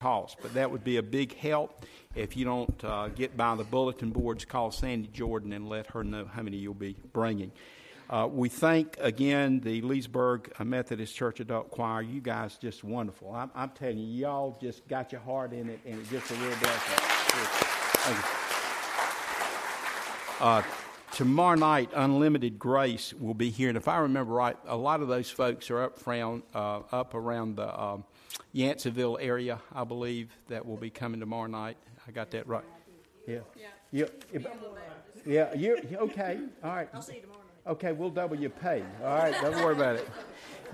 cost, but that would be a big help. If you don't uh, get by the bulletin boards, call Sandy Jordan and let her know how many you'll be bringing. Uh, we thank again the Leesburg Methodist Church Adult Choir. You guys just wonderful. I'm, I'm, telling you, y'all just got your heart in it, and it's just a real blessing. Uh, tomorrow night, Unlimited Grace will be here, and if I remember right, a lot of those folks are up around uh, up around the um, Yanceyville area, I believe, that will be coming tomorrow night. I got that right. Yeah. Yeah. Yeah. You're okay. All right. I'll see you tomorrow Okay, we'll double your pay. All right, don't worry about it.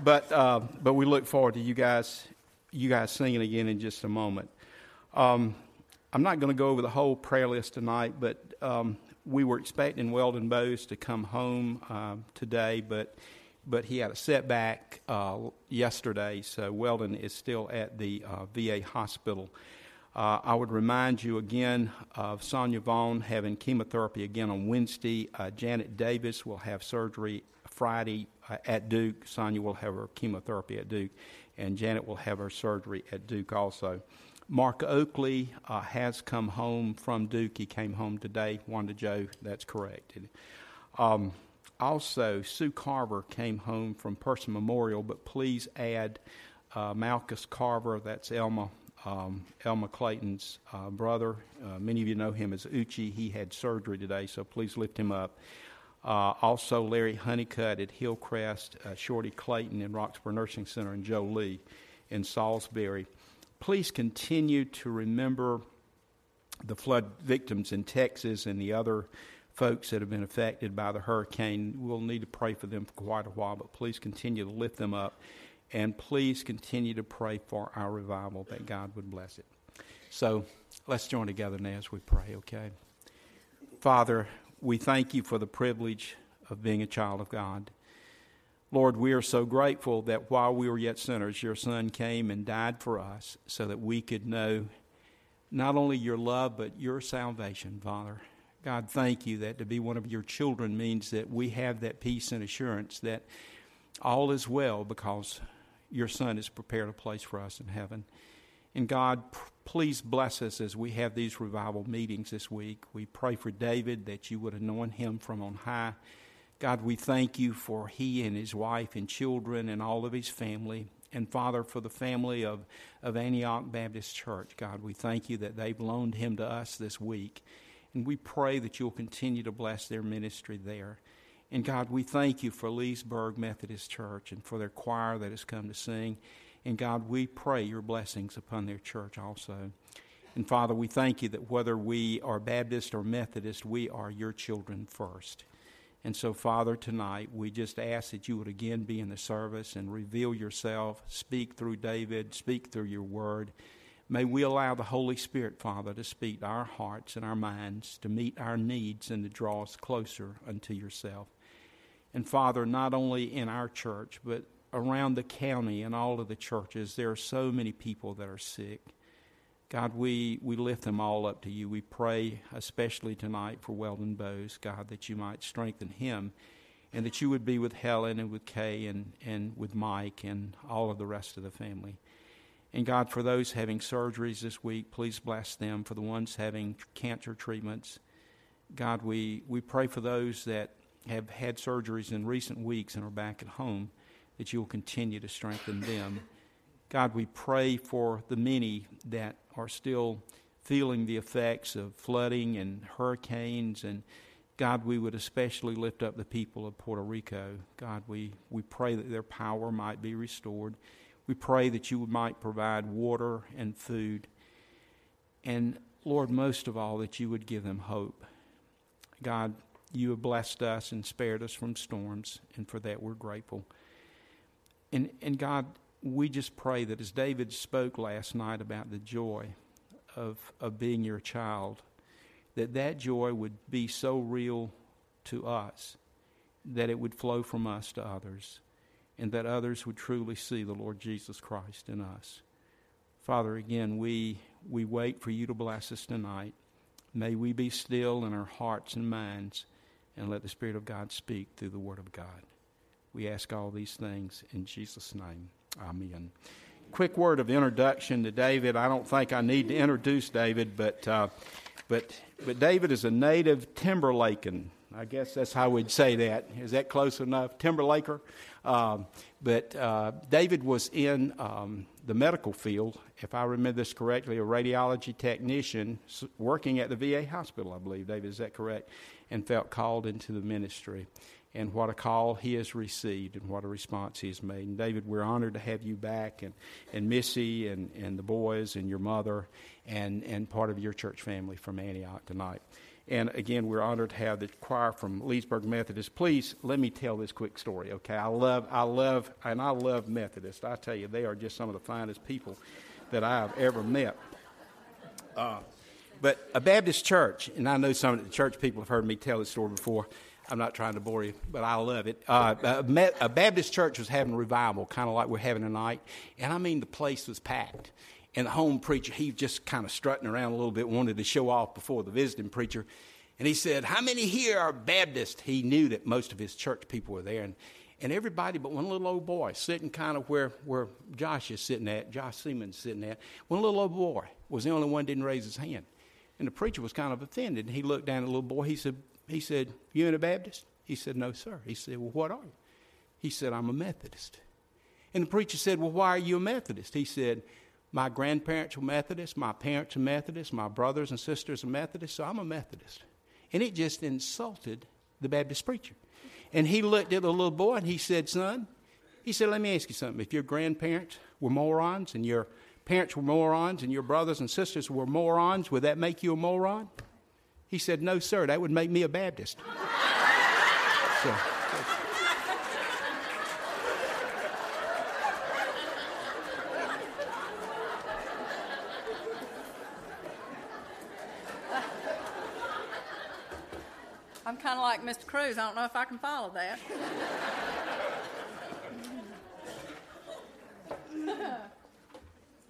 But uh, but we look forward to you guys you guys singing again in just a moment. Um, I'm not going to go over the whole prayer list tonight, but um, we were expecting Weldon Bose to come home uh, today, but but he had a setback uh, yesterday, so Weldon is still at the uh, VA hospital. Uh, I would remind you again of Sonia Vaughn having chemotherapy again on Wednesday. Uh, Janet Davis will have surgery Friday uh, at Duke. Sonia will have her chemotherapy at Duke, and Janet will have her surgery at Duke also. Mark Oakley uh, has come home from Duke. He came home today. Wanda Joe, that's correct. Um, also, Sue Carver came home from Person Memorial, but please add uh, Malchus Carver, that's Elma, um, Elma Clayton's uh, brother. Uh, many of you know him as Uchi. He had surgery today, so please lift him up. Uh, also, Larry Honeycutt at Hillcrest, uh, Shorty Clayton in Roxboro Nursing Center, and Joe Lee in Salisbury. Please continue to remember the flood victims in Texas and the other folks that have been affected by the hurricane. We'll need to pray for them for quite a while, but please continue to lift them up. And please continue to pray for our revival that God would bless it. So let's join together now as we pray, okay? Father, we thank you for the privilege of being a child of God. Lord, we are so grateful that while we were yet sinners, your Son came and died for us so that we could know not only your love, but your salvation, Father. God, thank you that to be one of your children means that we have that peace and assurance that all is well because your Son has prepared a place for us in heaven. And God, please bless us as we have these revival meetings this week. We pray for David that you would anoint him from on high. God, we thank you for he and his wife and children and all of his family. And Father, for the family of, of Antioch Baptist Church, God, we thank you that they've loaned him to us this week. And we pray that you'll continue to bless their ministry there. And God, we thank you for Leesburg Methodist Church and for their choir that has come to sing. And God, we pray your blessings upon their church also. And Father, we thank you that whether we are Baptist or Methodist, we are your children first. And so, Father, tonight we just ask that you would again be in the service and reveal yourself, speak through David, speak through your word. May we allow the Holy Spirit, Father, to speak to our hearts and our minds, to meet our needs and to draw us closer unto yourself. And Father, not only in our church, but around the county and all of the churches, there are so many people that are sick. God, we, we lift them all up to you. We pray, especially tonight, for Weldon Bose, God, that you might strengthen him and that you would be with Helen and with Kay and, and with Mike and all of the rest of the family. And God, for those having surgeries this week, please bless them. For the ones having cancer treatments, God, we, we pray for those that have had surgeries in recent weeks and are back at home, that you will continue to strengthen them. God, we pray for the many that are still feeling the effects of flooding and hurricanes. And God, we would especially lift up the people of Puerto Rico. God, we, we pray that their power might be restored. We pray that you might provide water and food. And Lord, most of all, that you would give them hope. God, you have blessed us and spared us from storms, and for that we're grateful. And, and God, we just pray that as David spoke last night about the joy of, of being your child, that that joy would be so real to us that it would flow from us to others and that others would truly see the Lord Jesus Christ in us. Father, again, we, we wait for you to bless us tonight. May we be still in our hearts and minds and let the Spirit of God speak through the Word of God. We ask all these things in Jesus' name. Amen. quick word of introduction to David. I don't think I need to introduce David, but uh, but but David is a native Timberlaken. I guess that's how we'd say that. Is that close enough? Timberlaker. Um, but uh, David was in um, the medical field, if I remember this correctly, a radiology technician working at the VA hospital, I believe. David, is that correct? And felt called into the ministry. And what a call he has received and what a response he has made. And David, we're honored to have you back, and, and Missy and, and the boys and your mother and, and part of your church family from Antioch tonight. And again, we're honored to have the choir from Leesburg Methodist. Please let me tell this quick story, okay? I love, I love, and I love Methodists. I tell you, they are just some of the finest people that I have ever met. Uh, but a Baptist church, and I know some of the church people have heard me tell this story before. I'm not trying to bore you, but I love it. Uh, a, Baptist church was having a revival, kind of like we're having tonight, and I mean the place was packed. And the home preacher, he just kind of strutting around a little bit, wanted to show off before the visiting preacher. And he said, How many here are Baptist? He knew that most of his church people were there. And, and everybody but one little old boy sitting kind of where, where Josh is sitting at, Josh Siemens sitting at, one little old boy was the only one didn't raise his hand. And the preacher was kind of offended. And he looked down at the little boy. He said, he said, You ain't a Baptist? He said, No, sir. He said, Well, what are you? He said, I'm a Methodist. And the preacher said, Well, why are you a Methodist? He said, my grandparents were Methodists, my parents are Methodists, my brothers and sisters are Methodists, so I'm a Methodist. And it just insulted the Baptist preacher. And he looked at the little boy and he said, Son, he said, Let me ask you something. If your grandparents were morons and your parents were morons and your brothers and sisters were morons, would that make you a moron? He said, No, sir, that would make me a Baptist. so, like Mr. Cruz. I don't know if I can follow that.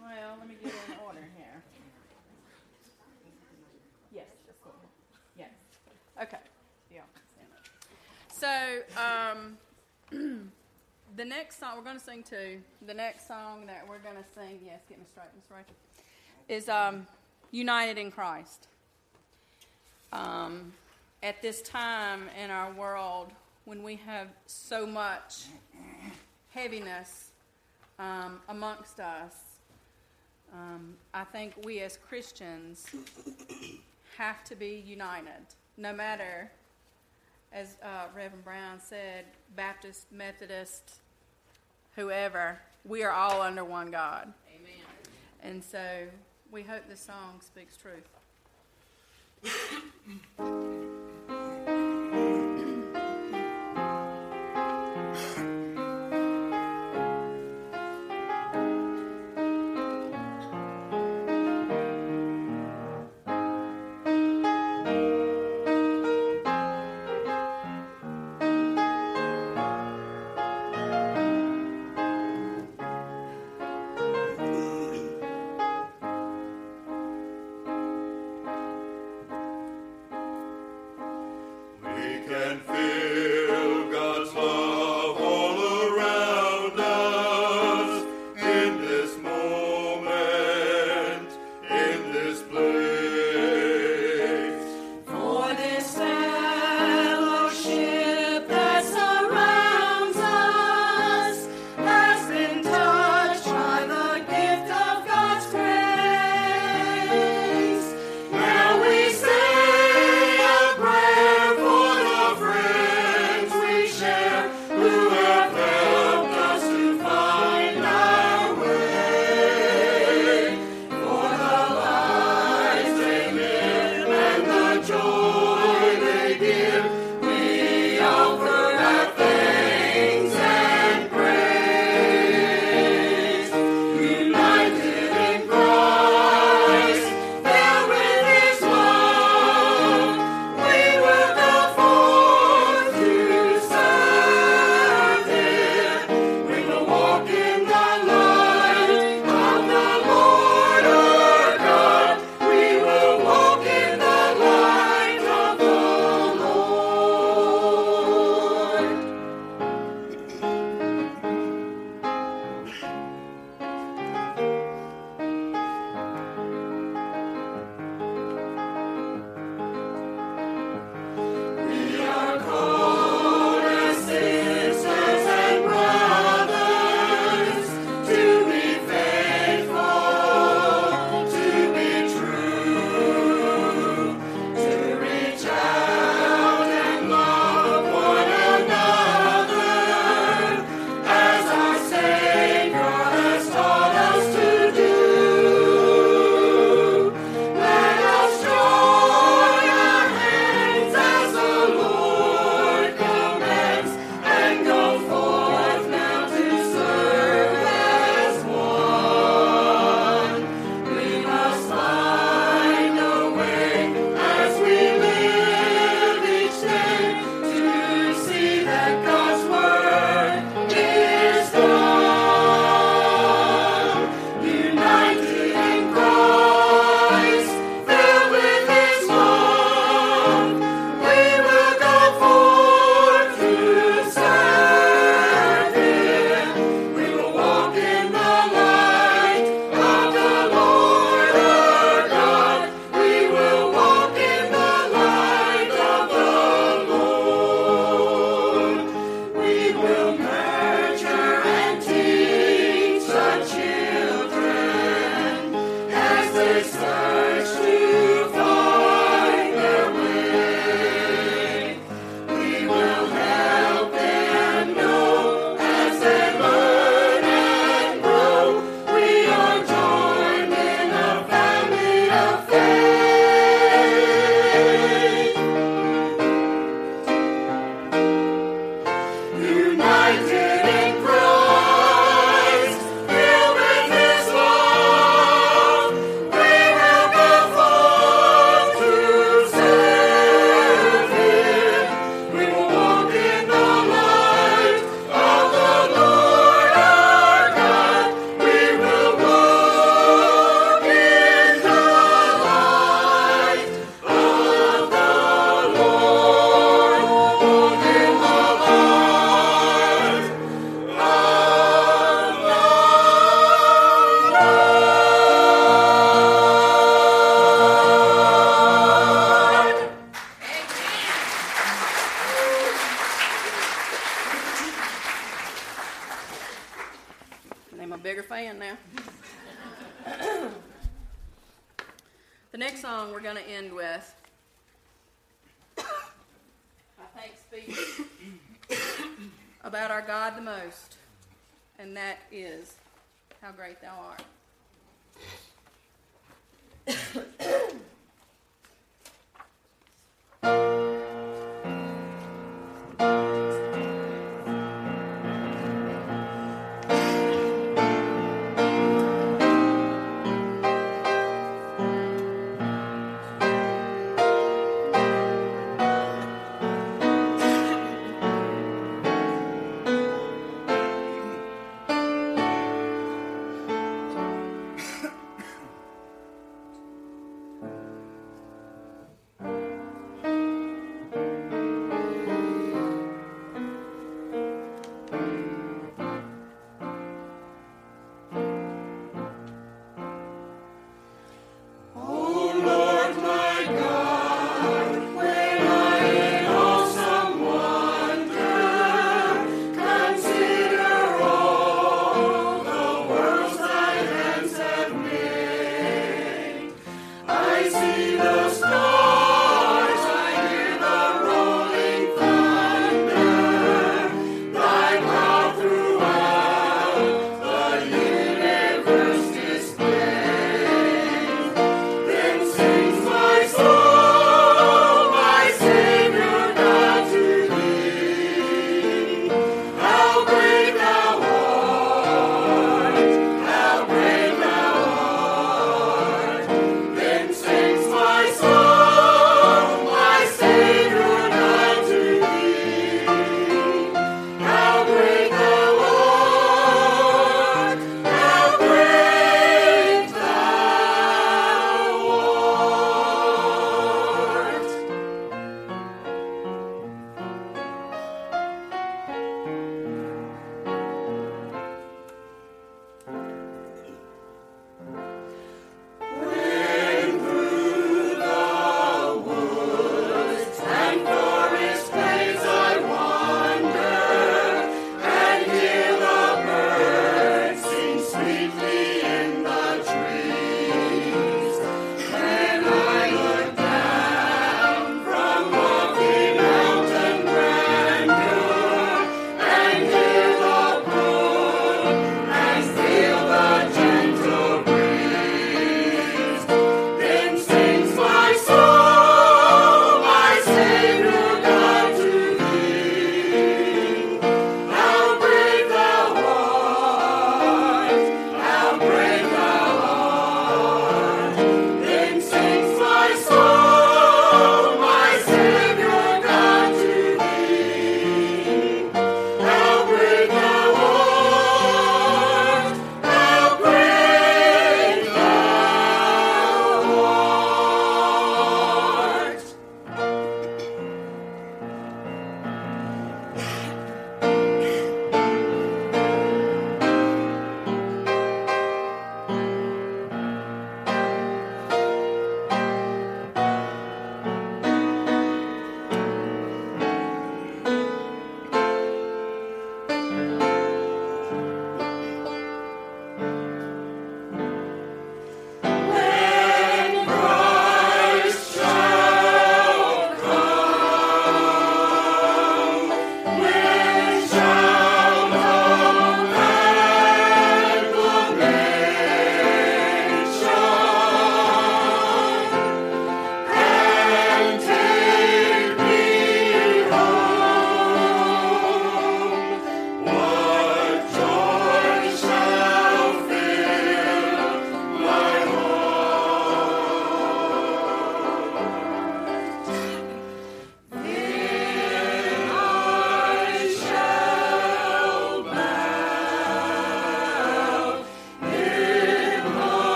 well, let me get in order here. Yes, just go ahead. Yes. Okay. Yeah. So, um, the next song we're going to sing to the next song that we're going to sing, yes, get me straight, Miss Rachel, is um, United in Christ. Um, at this time in our world when we have so much heaviness um, amongst us, um, I think we as Christians have to be united, no matter, as uh, Reverend Brown said, Baptist, Methodist, whoever, we are all under one God. Amen. And so we hope this song speaks truth.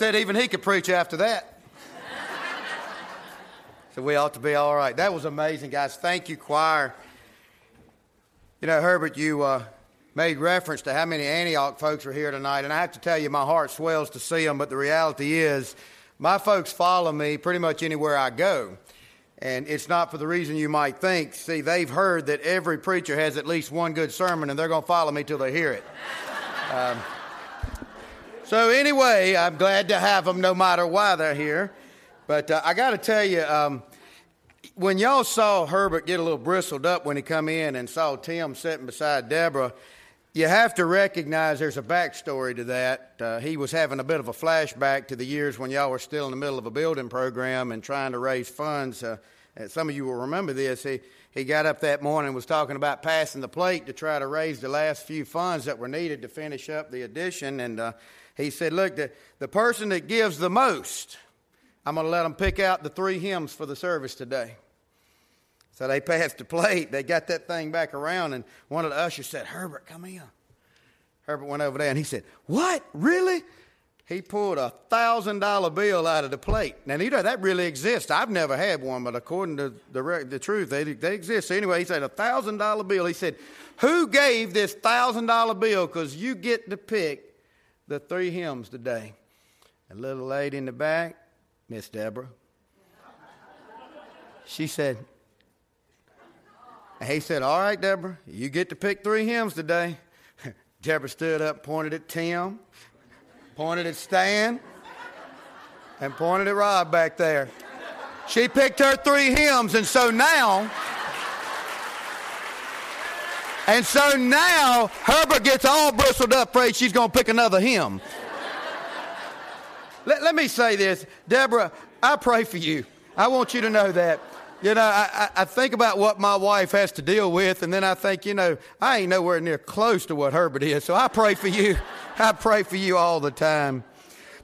said even he could preach after that. so we ought to be all right. That was amazing, guys. Thank you, choir. You know, Herbert, you uh, made reference to how many Antioch folks are here tonight, and I have to tell you, my heart swells to see them, but the reality is, my folks follow me pretty much anywhere I go. And it's not for the reason you might think. See, they've heard that every preacher has at least one good sermon, and they're going to follow me till they hear it. Um, so, anyway, I'm glad to have them no matter why they're here. But uh, I got to tell you, um, when y'all saw Herbert get a little bristled up when he come in and saw Tim sitting beside Deborah, you have to recognize there's a backstory to that. Uh, he was having a bit of a flashback to the years when y'all were still in the middle of a building program and trying to raise funds. Uh, some of you will remember this. He, he got up that morning and was talking about passing the plate to try to raise the last few funds that were needed to finish up the addition. And uh, he said, Look, the, the person that gives the most, I'm going to let them pick out the three hymns for the service today. So they passed the plate. They got that thing back around, and one of the ushers said, Herbert, come in. Herbert went over there and he said, What? Really? He pulled a thousand dollar bill out of the plate. Now, you know, that really exists. I've never had one, but according to the, the truth, they, they exist. So anyway, he said, A thousand dollar bill. He said, Who gave this thousand dollar bill? Because you get to pick the three hymns today. A little lady in the back, Miss Deborah. She said, and he said, All right, Deborah, you get to pick three hymns today. Deborah stood up, pointed at Tim, pointed at Stan, and pointed at Rob back there. She picked her three hymns, and so now, and so now Herbert gets all bristled up, afraid she's going to pick another hymn. let, let me say this, Deborah, I pray for you. I want you to know that. You know, I, I think about what my wife has to deal with, and then I think, you know, I ain't nowhere near close to what Herbert is. So I pray for you. I pray for you all the time.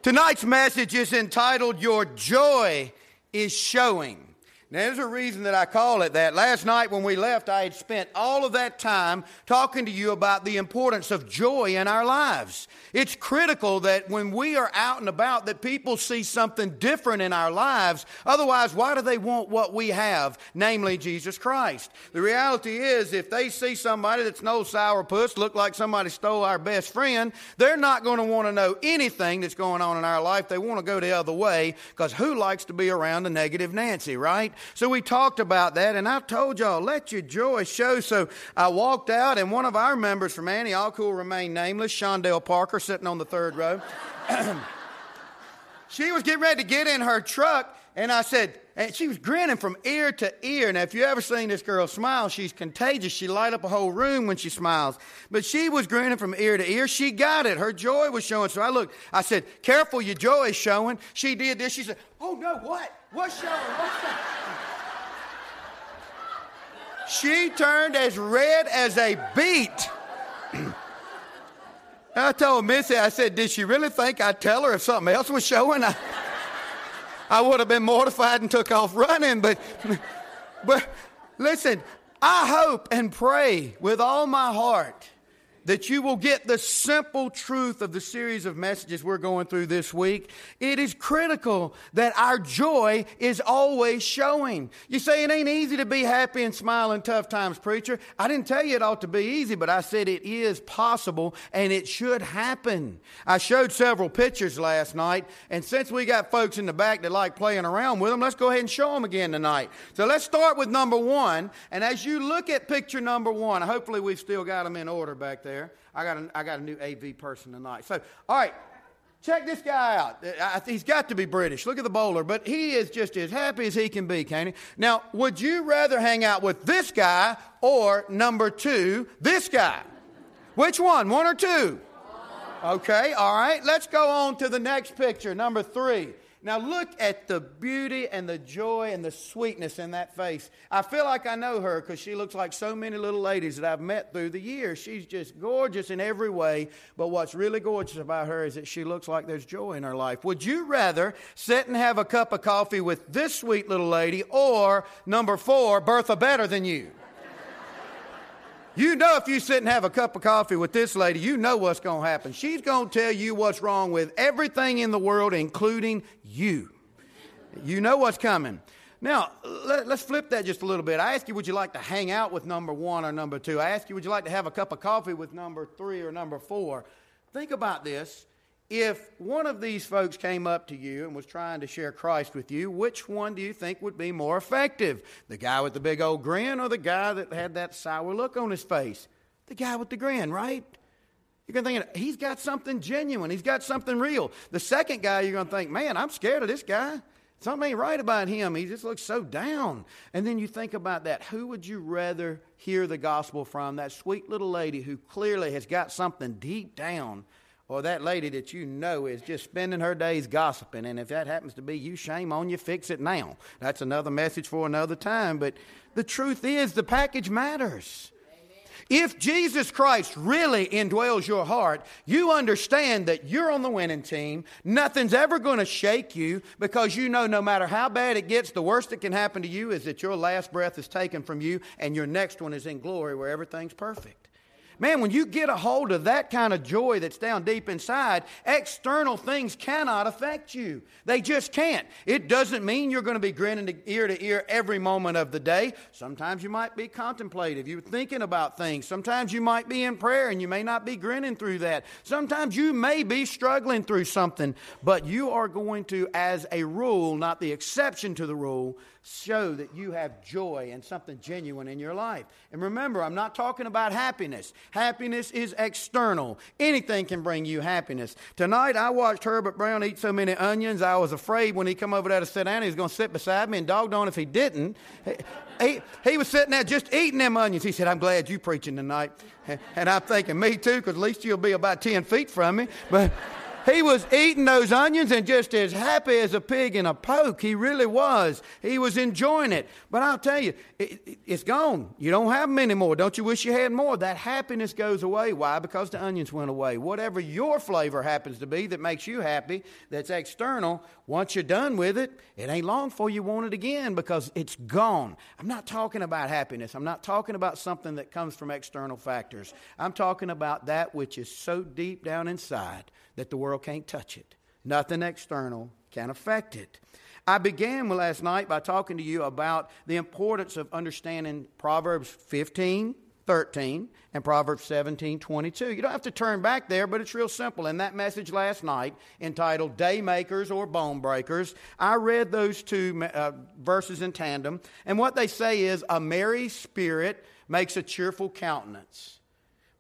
Tonight's message is entitled Your Joy is Showing. Now, there's a reason that I call it that. Last night when we left, I had spent all of that time talking to you about the importance of joy in our lives. It's critical that when we are out and about that people see something different in our lives. Otherwise, why do they want what we have, namely Jesus Christ? The reality is, if they see somebody that's no sourpuss, look like somebody stole our best friend, they're not going to want to know anything that's going on in our life. They want to go the other way because who likes to be around a negative Nancy, right? So we talked about that, and I told y'all, let your joy show. So I walked out, and one of our members from Antioch, who will remain nameless, Shondell Parker, sitting on the third row, she was getting ready to get in her truck, and I said, and she was grinning from ear to ear. Now, if you ever seen this girl smile, she's contagious. She light up a whole room when she smiles. But she was grinning from ear to ear. She got it. Her joy was showing. So I looked. I said, "Careful, your joy is showing." She did this. She said, "Oh no, what? What's showing? What's that?" She turned as red as a beet. I told Missy, I said, did she really think I'd tell her if something else was showing? I would have been mortified and took off running, but, but listen, I hope and pray with all my heart that you will get the simple truth of the series of messages we're going through this week. It is critical that our joy is always showing. You say it ain't easy to be happy and smile in tough times, preacher. I didn't tell you it ought to be easy, but I said it is possible and it should happen. I showed several pictures last night, and since we got folks in the back that like playing around with them, let's go ahead and show them again tonight. So let's start with number one, and as you look at picture number one, hopefully we've still got them in order back there there. I got a, I got a new AV person tonight. So, all right, check this guy out. He's got to be British. Look at the bowler, but he is just as happy as he can be, can he? Now, would you rather hang out with this guy or number two, this guy? Which one? One or two? Okay, all right. Let's go on to the next picture, number three. Now, look at the beauty and the joy and the sweetness in that face. I feel like I know her because she looks like so many little ladies that I've met through the years. She's just gorgeous in every way. But what's really gorgeous about her is that she looks like there's joy in her life. Would you rather sit and have a cup of coffee with this sweet little lady or, number four, Bertha better than you? You know, if you sit and have a cup of coffee with this lady, you know what's going to happen. She's going to tell you what's wrong with everything in the world, including you. You know what's coming. Now, let, us flip that just a little bit. I ask you, would you like to hang out with number one or number two? I ask you, would you like to have a cup of coffee with number three or number four? Think about this. If one of these folks came up to you and was trying to share Christ with you, which one do you think would be more effective? The guy with the big old grin or the guy that had that sour look on his face? The guy with the grin, right? You're going to think, he's got something genuine. He's got something real. The second guy, you're going to think, man, I'm scared of this guy. Something ain't right about him. He just looks so down. And then you think about that. Who would you rather hear the gospel from? That sweet little lady who clearly has got something deep down, or that lady that you know is just spending her days gossiping. And if that happens to be you, shame on you, fix it now. That's another message for another time. But the truth is, the package matters. If Jesus Christ really indwells your heart, you understand that you're on the winning team. Nothing's ever going to shake you because you know no matter how bad it gets, the worst that can happen to you is that your last breath is taken from you and your next one is in glory where everything's perfect. Man, when you get a hold of that kind of joy that's down deep inside, external things cannot affect you. They just can't. It doesn't mean you're going to be grinning ear to ear every moment of the day. Sometimes you might be contemplative. You're thinking about things. Sometimes you might be in prayer and you may not be grinning through that. Sometimes you may be struggling through something, but you are going to, as a rule, not the exception to the rule, show that you have joy and something genuine in your life. And remember, I'm not talking about happiness. Happiness is external. Anything can bring you happiness. Tonight, I watched Herbert Brown eat so many onions, I was afraid when he come over there to sit down, he was going to sit beside me, and doggone if he didn't. He, he was sitting there just eating them onions. He said, I'm glad you preaching tonight. And I'm thinking, me too, because at least you'll be about 10 feet from me. But he was eating those onions and just as happy as a pig in a poke. He really was. He was enjoying it. But I'll tell you, it, it, it's gone. You don't have them anymore. Don't you wish you had more? That happiness goes away. Why? Because the onions went away. Whatever your flavor happens to be that makes you happy, that's external, once you're done with it, it ain't long before you want it again because it's gone. I'm not talking about happiness. I'm not talking about something that comes from external factors. I'm talking about that which is so deep down inside that the world can't touch it. Nothing external can affect it. I began last night by talking to you about the importance of understanding Proverbs 15, 13, and Proverbs 17, 22. You don't have to turn back there, but it's real simple. In that message last night, entitled Day Makers or Bone Breakers, I read those two uh, verses in tandem, and what they say is a merry spirit makes a cheerful countenance.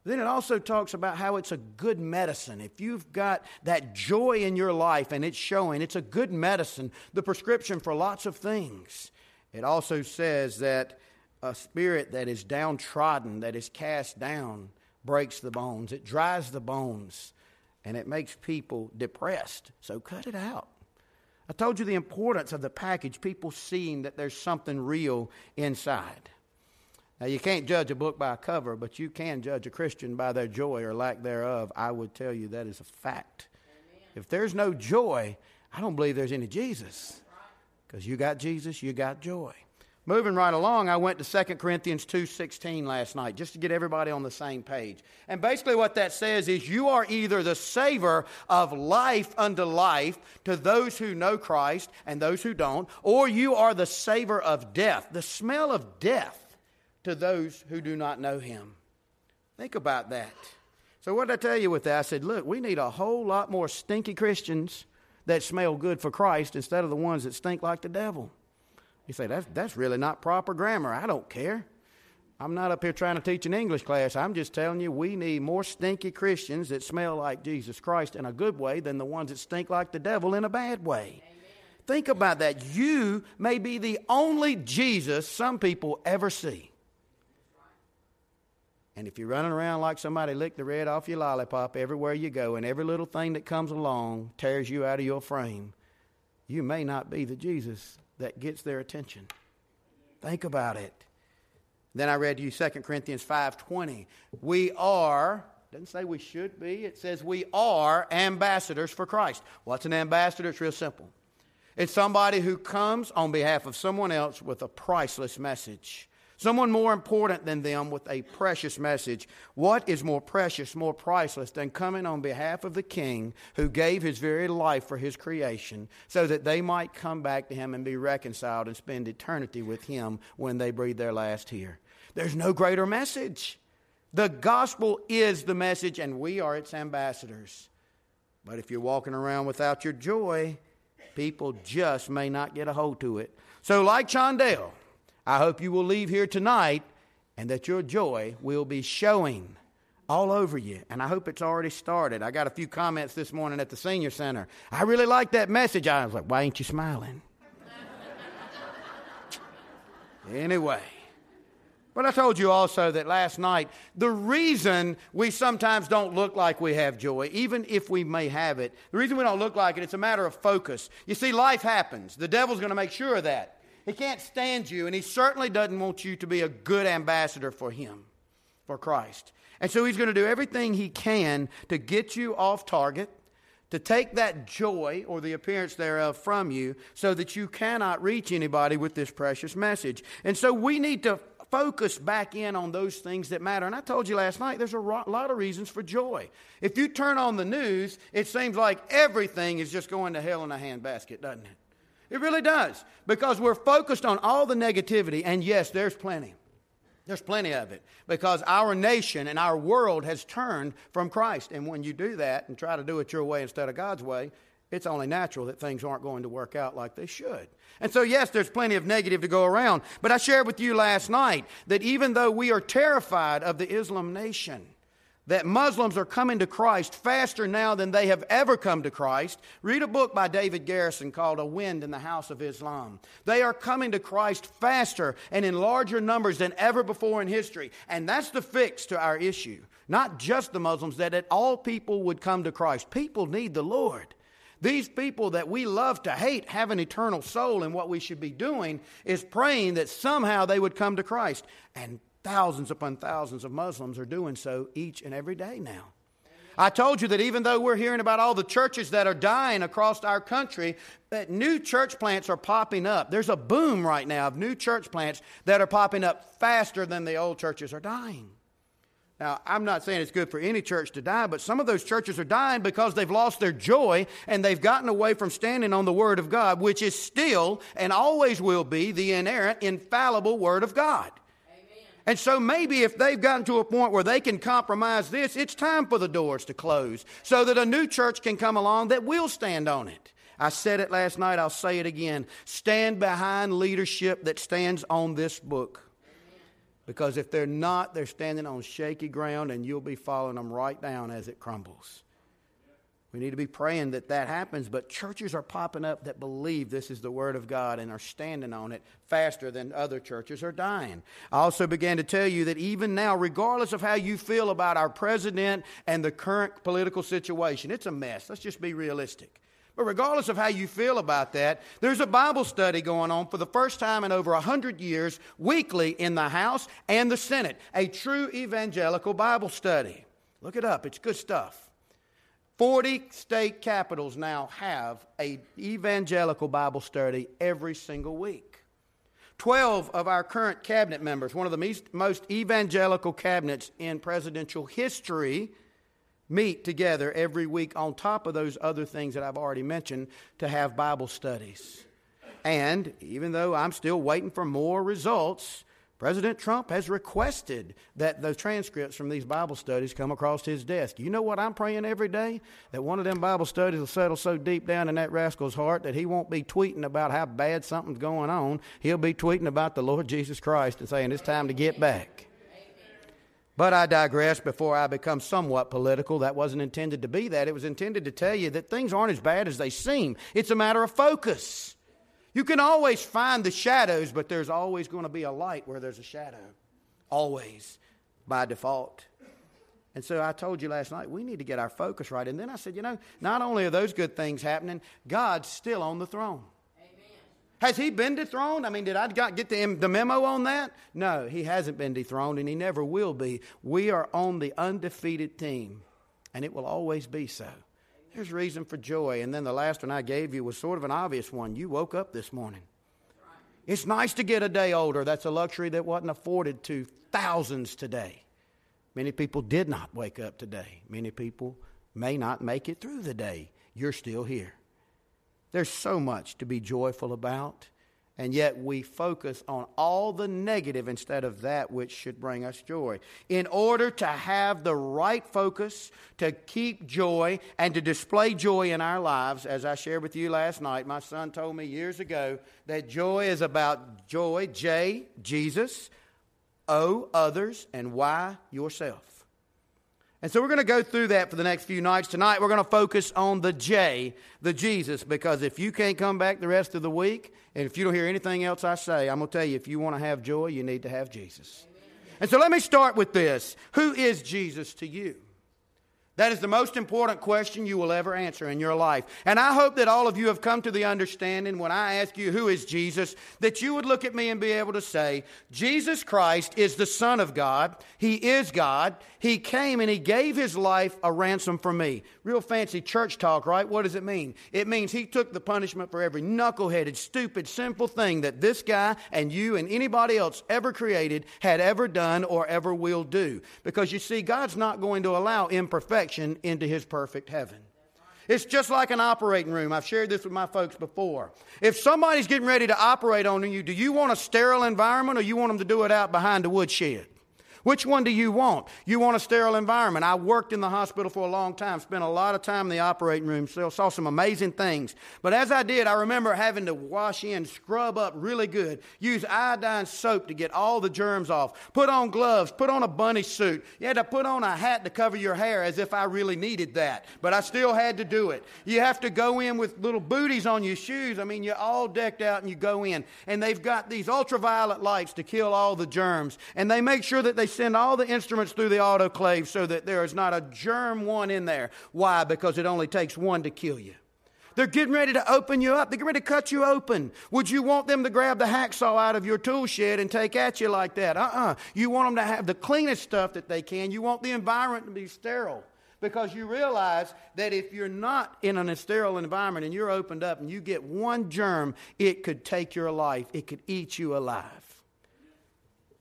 Then it also talks about how it's a good medicine. If you've got that joy in your life and it's showing, it's a good medicine, the prescription for lots of things. It also says that a spirit that is downtrodden, that is cast down, breaks the bones. It dries the bones and it makes people depressed. So cut it out. I told you the importance of the package, people seeing that there's something real inside. Now, you can't judge a book by a cover, but you can judge a Christian by their joy or lack thereof. I would tell you that is a fact. Amen. If there's no joy, I don't believe there's any Jesus. Because you got Jesus, you got joy. Moving right along, I went to 2 Corinthians 2:16 last night just to get everybody on the same page. And basically what that says is you are either the savor of life unto life to those who know Christ and those who don't, or you are the savor of death, the smell of death to those who do not know him. Think about that. So, what did I tell you with that? I said, look, we need a whole lot more stinky Christians that smell good for Christ instead of the ones that stink like the devil. You say, that's, that's really not proper grammar. I don't care. I'm not up here trying to teach an English class. I'm just telling you we need more stinky Christians that smell like Jesus Christ in a good way than the ones that stink like the devil in a bad way. Amen. Think about that. You may be the only Jesus some people ever see. And if you're running around like somebody licked the red off your lollipop everywhere you go, and every little thing that comes along tears you out of your frame, you may not be the Jesus that gets their attention. Think about it. Then I read to you 2 Corinthians 5:20. We are doesn't say we should be, it says we are ambassadors for Christ. What's an ambassador? It's real simple. It's somebody who comes on behalf of someone else with a priceless message someone more important than them with a precious message. What is more precious, more priceless than coming on behalf of the King who gave his very life for his creation so that they might come back to him and be reconciled and spend eternity with him when they breathe their last here? There's no greater message. The gospel is the message, and we are its ambassadors. But if you're walking around without your joy, people just may not get a hold to it. So, like Chondale, I hope you will leave here tonight and that your joy will be showing all over you. And I hope it's already started. I got a few comments this morning at the senior center. I really like that message. I was like, why ain't you smiling? anyway. But I told you also that last night, the reason we sometimes don't look like we have joy, even if we may have it, the reason we don't look like it, it's a matter of focus. You see, life happens. The devil's going to make sure of that. He can't stand you, and he certainly doesn't want you to be a good ambassador for him, for Christ. And so he's going to do everything he can to get you off target, to take that joy or the appearance thereof from you so that you cannot reach anybody with this precious message. And so we need to focus back in on those things that matter. And I told you last night, there's a lot of reasons for joy. If you turn on the news, it seems like everything is just going to hell in a handbasket, doesn't it? It really does. Because we're focused on all the negativity, and yes, there's plenty. There's plenty of it. Because our nation and our world has turned from Christ. And when you do that and try to do it your way instead of God's way, it's only natural that things aren't going to work out like they should. And so, yes, there's plenty of negative to go around. But I shared with you last night that even though we are terrified of the Islam nation, that Muslims are coming to Christ faster now than they have ever come to Christ. Read a book by David Garrison called A Wind in the House of Islam. They are coming to Christ faster and in larger numbers than ever before in history. And that's the fix to our issue. Not just the Muslims, that all people would come to Christ. People need the Lord. These people that we love to hate have an eternal soul, and what we should be doing is praying that somehow they would come to Christ. And thousands upon thousands of Muslims are doing so each and every day now. I told you that even though we're hearing about all the churches that are dying across our country, that new church plants are popping up. There's a boom right now of new church plants that are popping up faster than the old churches are dying. Now, I'm not saying it's good for any church to die, but some of those churches are dying because they've lost their joy and they've gotten away from standing on the Word of God, which is still and always will be the inerrant, infallible Word of God. And so maybe if they've gotten to a point where they can compromise this, it's time for the doors to close so that a new church can come along that will stand on it. I said it last night, I'll say it again. Stand behind leadership that stands on this book. Because if they're not, they're standing on shaky ground and you'll be following them right down as it crumbles. We need to be praying that that happens, but churches are popping up that believe this is the Word of God and are standing on it faster than other churches are dying. I also began to tell you that even now, regardless of how you feel about our president and the current political situation, it's a mess. Let's just be realistic. But regardless of how you feel about that, there's a Bible study going on for the first time in over 100 years, weekly in the House and the Senate. A true evangelical Bible study. Look it up, it's good stuff. 40 state capitals now have a evangelical Bible study every single week. 12 of our current cabinet members, one of the most evangelical cabinets in presidential history, meet together every week on top of those other things that I've already mentioned to have Bible studies. And even though I'm still waiting for more results, President Trump has requested that the transcripts from these Bible studies come across his desk. You know what I'm praying every day? That one of them Bible studies will settle so deep down in that rascal's heart that he won't be tweeting about how bad something's going on. He'll be tweeting about the Lord Jesus Christ and saying it's time to get back. But I digress before I become somewhat political. That wasn't intended to be that. It was intended to tell you that things aren't as bad as they seem. It's a matter of focus. You can always find the shadows, but there's always going to be a light where there's a shadow. Always, by default. And so I told you last night, we need to get our focus right. And then I said, you know, not only are those good things happening, God's still on the throne. Has he been dethroned? I mean, did I get the memo on that? No, he hasn't been dethroned and he never will be. We are on the undefeated team, and it will always be so. There's reason for joy. And then the last one I gave you was sort of an obvious one. You woke up this morning. It's nice to get a day older. That's a luxury that wasn't afforded to thousands today. Many people did not wake up today. Many people may not make it through the day. You're still here. There's so much to be joyful about and yet we focus on all the negative instead of that which should bring us joy. In order to have the right focus, to keep joy, and to display joy in our lives, as I shared with you last night, my son told me years ago that joy is about joy, J, Jesus, O, others, and Y, yourself. And so we're going to go through that for the next few nights. Tonight we're going to focus on the J, the Jesus, because if you can't come back the rest of the week, and if you don't hear anything else I say, I'm going to tell you if you want to have joy, you need to have Jesus. Amen. And so let me start with this Who is Jesus to you? That is the most important question you will ever answer in your life. And I hope that all of you have come to the understanding when I ask you, who is Jesus, that you would look at me and be able to say, Jesus Christ is the Son of God. He is God. He came and He gave His life a ransom for me. Real fancy church talk, right? What does it mean? It means He took the punishment for every knuckleheaded, stupid, simple thing that this guy and you and anybody else ever created had ever done or ever will do. Because you see, God's not going to allow imperfection perfection into his perfect heaven. It's just like an operating room. I've shared this with my folks before. If somebody's getting ready to operate on you, do you want a sterile environment or you want them to do it out behind a woodshed? Which one do you want? You want a sterile environment. I worked in the hospital for a long time, spent a lot of time in the operating room, so saw some amazing things. But as I did, I remember having to wash in, scrub up really good, use iodine soap to get all the germs off, put on gloves, put on a bunny suit. You had to put on a hat to cover your hair as if I really needed that, but I still had to do it. You have to go in with little booties on your shoes. I mean, you're all decked out and you go in, and they've got these ultraviolet lights to kill all the germs, and they make sure that they send all the instruments through the autoclave so that there is not a germ one in there. Why? Because it only takes one to kill you. They're getting ready to open you up. They're getting ready to cut you open. Would you want them to grab the hacksaw out of your tool shed and take at you like that? Uh uh-uh. uh You want them to have the cleanest stuff that they can. You want the environment to be sterile because you realize that if you're not in an sterile environment and you're opened up and you get one germ, it could take your life, it could eat you alive.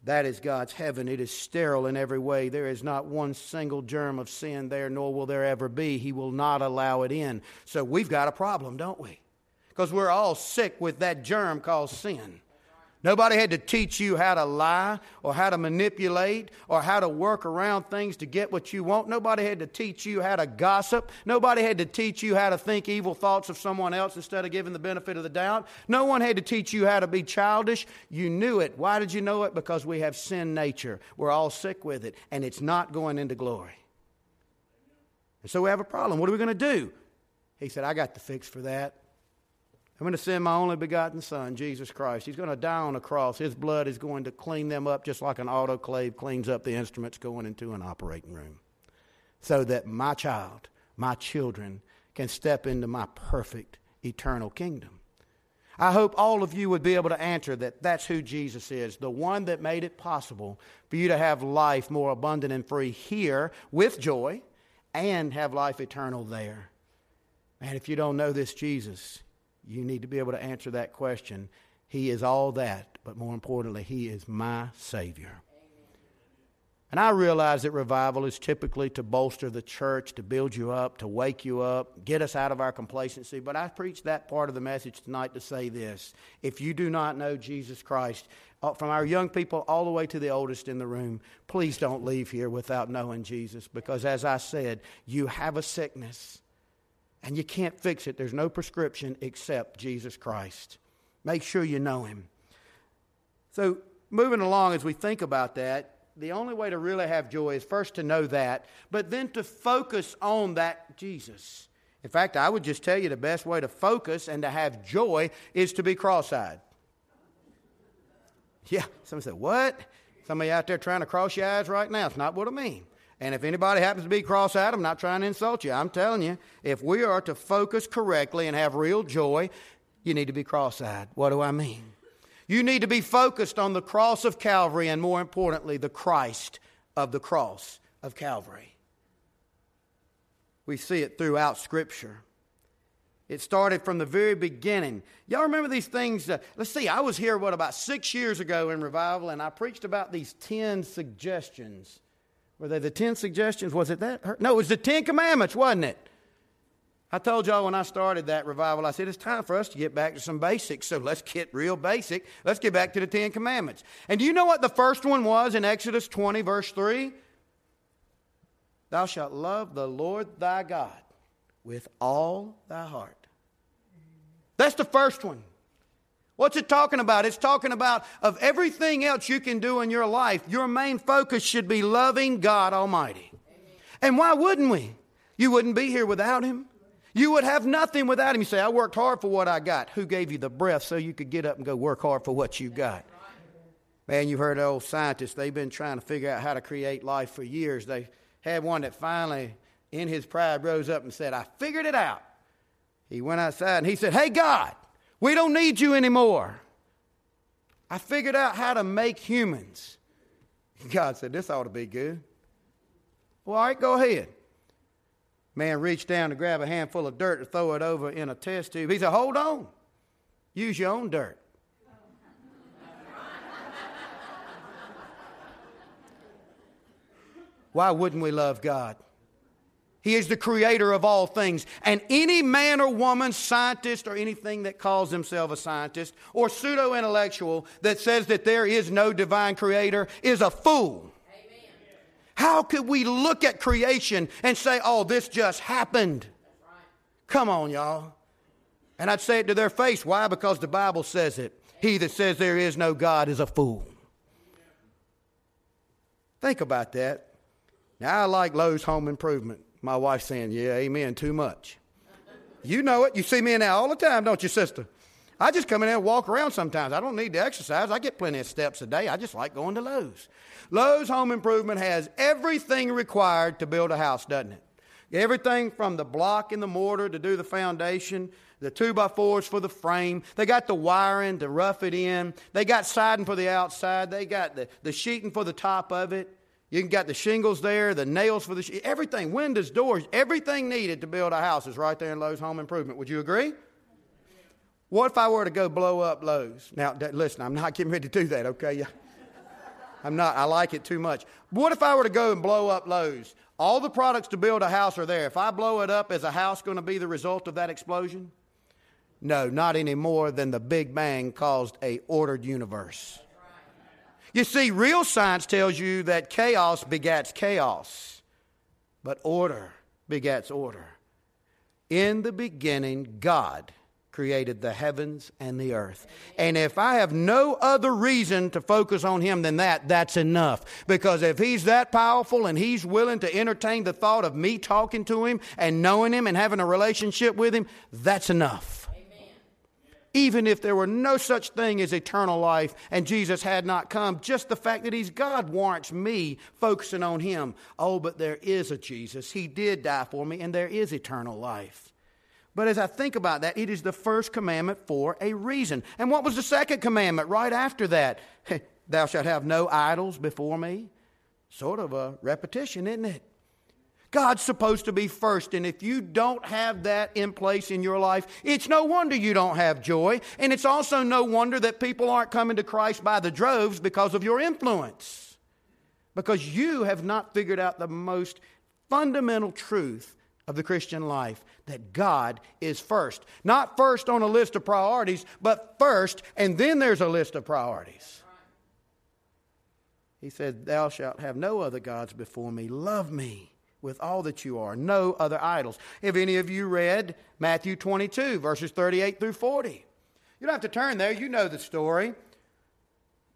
That is God's heaven. It is sterile in every way. There is not one single germ of sin there, nor will there ever be. He will not allow it in. So we've got a problem, don't we? Because we're all sick with that germ called sin. Nobody had to teach you how to lie or how to manipulate or how to work around things to get what you want. Nobody had to teach you how to gossip. Nobody had to teach you how to think evil thoughts of someone else instead of giving the benefit of the doubt. No one had to teach you how to be childish. You knew it. Why did you know it? Because we have sin nature. We're all sick with it, and it's not going into glory. And so we have a problem. What are we going to do? He said, I got the fix for that. I'm going to send my only begotten Son, Jesus Christ. He's going to die on a cross. His blood is going to clean them up just like an autoclave cleans up the instruments going into an operating room. So that my child, my children, can step into my perfect eternal kingdom. I hope all of you would be able to answer that that's who Jesus is, the one that made it possible for you to have life more abundant and free here with joy and have life eternal there. And if you don't know this Jesus, you need to be able to answer that question. He is all that, but more importantly, He is my Savior. And I realize that revival is typically to bolster the church, to build you up, to wake you up, get us out of our complacency. But I preach that part of the message tonight to say this. If you do not know Jesus Christ, uh, from our young people all the way to the oldest in the room, please don't leave here without knowing Jesus. Because as I said, you have a sickness and you can't fix it. There's no prescription except Jesus Christ. Make sure you know Him. So, moving along as we think about that, the only way to really have joy is first to know that, but then to focus on that Jesus. In fact, I would just tell you the best way to focus and to have joy is to be cross eyed. Yeah, someone said, What? Somebody out there trying to cross your eyes right now. It's not what I mean. And if anybody happens to be cross eyed, I'm not trying to insult you. I'm telling you, if we are to focus correctly and have real joy, you need to be cross eyed. What do I mean? You need to be focused on the cross of Calvary and, more importantly, the Christ of the cross of Calvary. We see it throughout Scripture. It started from the very beginning. Y'all remember these things? Uh, let's see, I was here, what, about six years ago in revival, and I preached about these 10 suggestions. Were they the 10 suggestions? Was it that? No, it was the 10 commandments, wasn't it? I told y'all when I started that revival, I said it's time for us to get back to some basics. So let's get real basic. Let's get back to the Ten Commandments. And do you know what the first one was in Exodus 20, verse 3? Thou shalt love the Lord thy God with all thy heart. That's the first one. What's it talking about? It's talking about of everything else you can do in your life, your main focus should be loving God Almighty. And why wouldn't we? You wouldn't be here without Him. You would have nothing without Him. You say, I worked hard for what I got. Who gave you the breath so you could get up and go work hard for what you got? Man, you've heard old scientists, they've been trying to figure out how to create life for years. They had one that finally, in his pride, rose up and said, I figured it out. He went outside and he said, Hey, God, we don't need you anymore. I figured out how to make humans. God said, This ought to be good. Well, all right, go ahead. Man reached down to grab a handful of dirt to throw it over in a test tube. He said, Hold on. Use your own dirt. Why wouldn't we love God? He is the creator of all things. And any man or woman, scientist, or anything that calls himself a scientist, or pseudo intellectual that says that there is no divine creator is a fool. Amen. How could we look at creation and say, oh, this just happened? Right. Come on, y'all. And I'd say it to their face. Why? Because the Bible says it. He that says there is no God is a fool. Think about that. Now, I like Lowe's Home Improvement. My wife saying, Yeah, amen, too much. You know it. You see me in there all the time, don't you, sister? I just come in there and walk around sometimes. I don't need to exercise. I get plenty of steps a day. I just like going to Lowe's. Lowe's Home Improvement has everything required to build a house, doesn't it? Everything from the block and the mortar to do the foundation, the two by fours for the frame. They got the wiring to rough it in. They got siding for the outside. They got the, the sheeting for the top of it. You can got the shingles there, the nails for the sh- everything, windows, doors, everything needed to build a house is right there in Lowe's Home Improvement. Would you agree? What if I were to go blow up Lowe's? Now, listen, I'm not getting ready to do that, okay? I'm not. I like it too much. What if I were to go and blow up Lowe's? All the products to build a house are there. If I blow it up, is a house going to be the result of that explosion? No, not any more than the Big Bang caused a ordered universe. You see, real science tells you that chaos begats chaos, but order begats order. In the beginning, God created the heavens and the earth. And if I have no other reason to focus on Him than that, that's enough. Because if He's that powerful and He's willing to entertain the thought of me talking to Him and knowing Him and having a relationship with Him, that's enough even if there were no such thing as eternal life and Jesus had not come, just the fact that He's God warrants me focusing on Him. Oh, but there is a Jesus. He did die for me, and there is eternal life. But as I think about that, it is the first commandment for a reason. And what was the second commandment right after that? Thou shalt have no idols before me. Sort of a repetition, isn't it? God's supposed to be first. And if you don't have that in place in your life, it's no wonder you don't have joy. And it's also no wonder that people aren't coming to Christ by the droves because of your influence. Because you have not figured out the most fundamental truth of the Christian life that God is first. Not first on a list of priorities, but first, and then there's a list of priorities. He said, Thou shalt have no other gods before me. Love me with all that you are, no other idols. If any of you read Matthew 22, verses 38 through 40? You don't have to turn there, you know the story.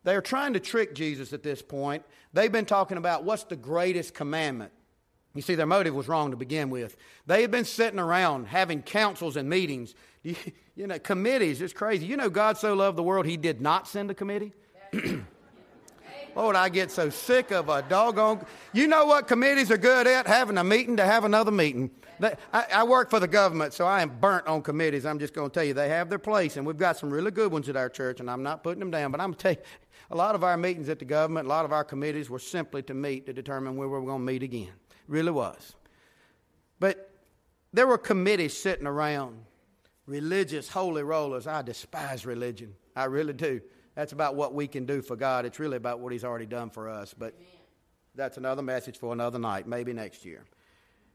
They're trying to trick Jesus at this point. They've been talking about what's the greatest commandment. You see, their motive was wrong to begin with. They had been sitting around having councils and meetings. You know, committees, it's crazy. You know, God so loved the world, He did not send a committee. Oh, Lord, I get so sick of a doggone. You know what committees are good at? Having a meeting to have another meeting. I, I work for the government, so I am burnt on committees. I'm just going to tell you, they have their place, and we've got some really good ones at our church, and I'm not putting them down, but I'm going to tell you, a lot of our meetings at the government, a lot of our committees were simply to meet to determine where we were going to meet again. Really was. But there were committees sitting around religious holy rollers. I despise religion. I really do. That's about what we can do for God. It's really about what He's already done for us. But that's another message for another night, maybe next year.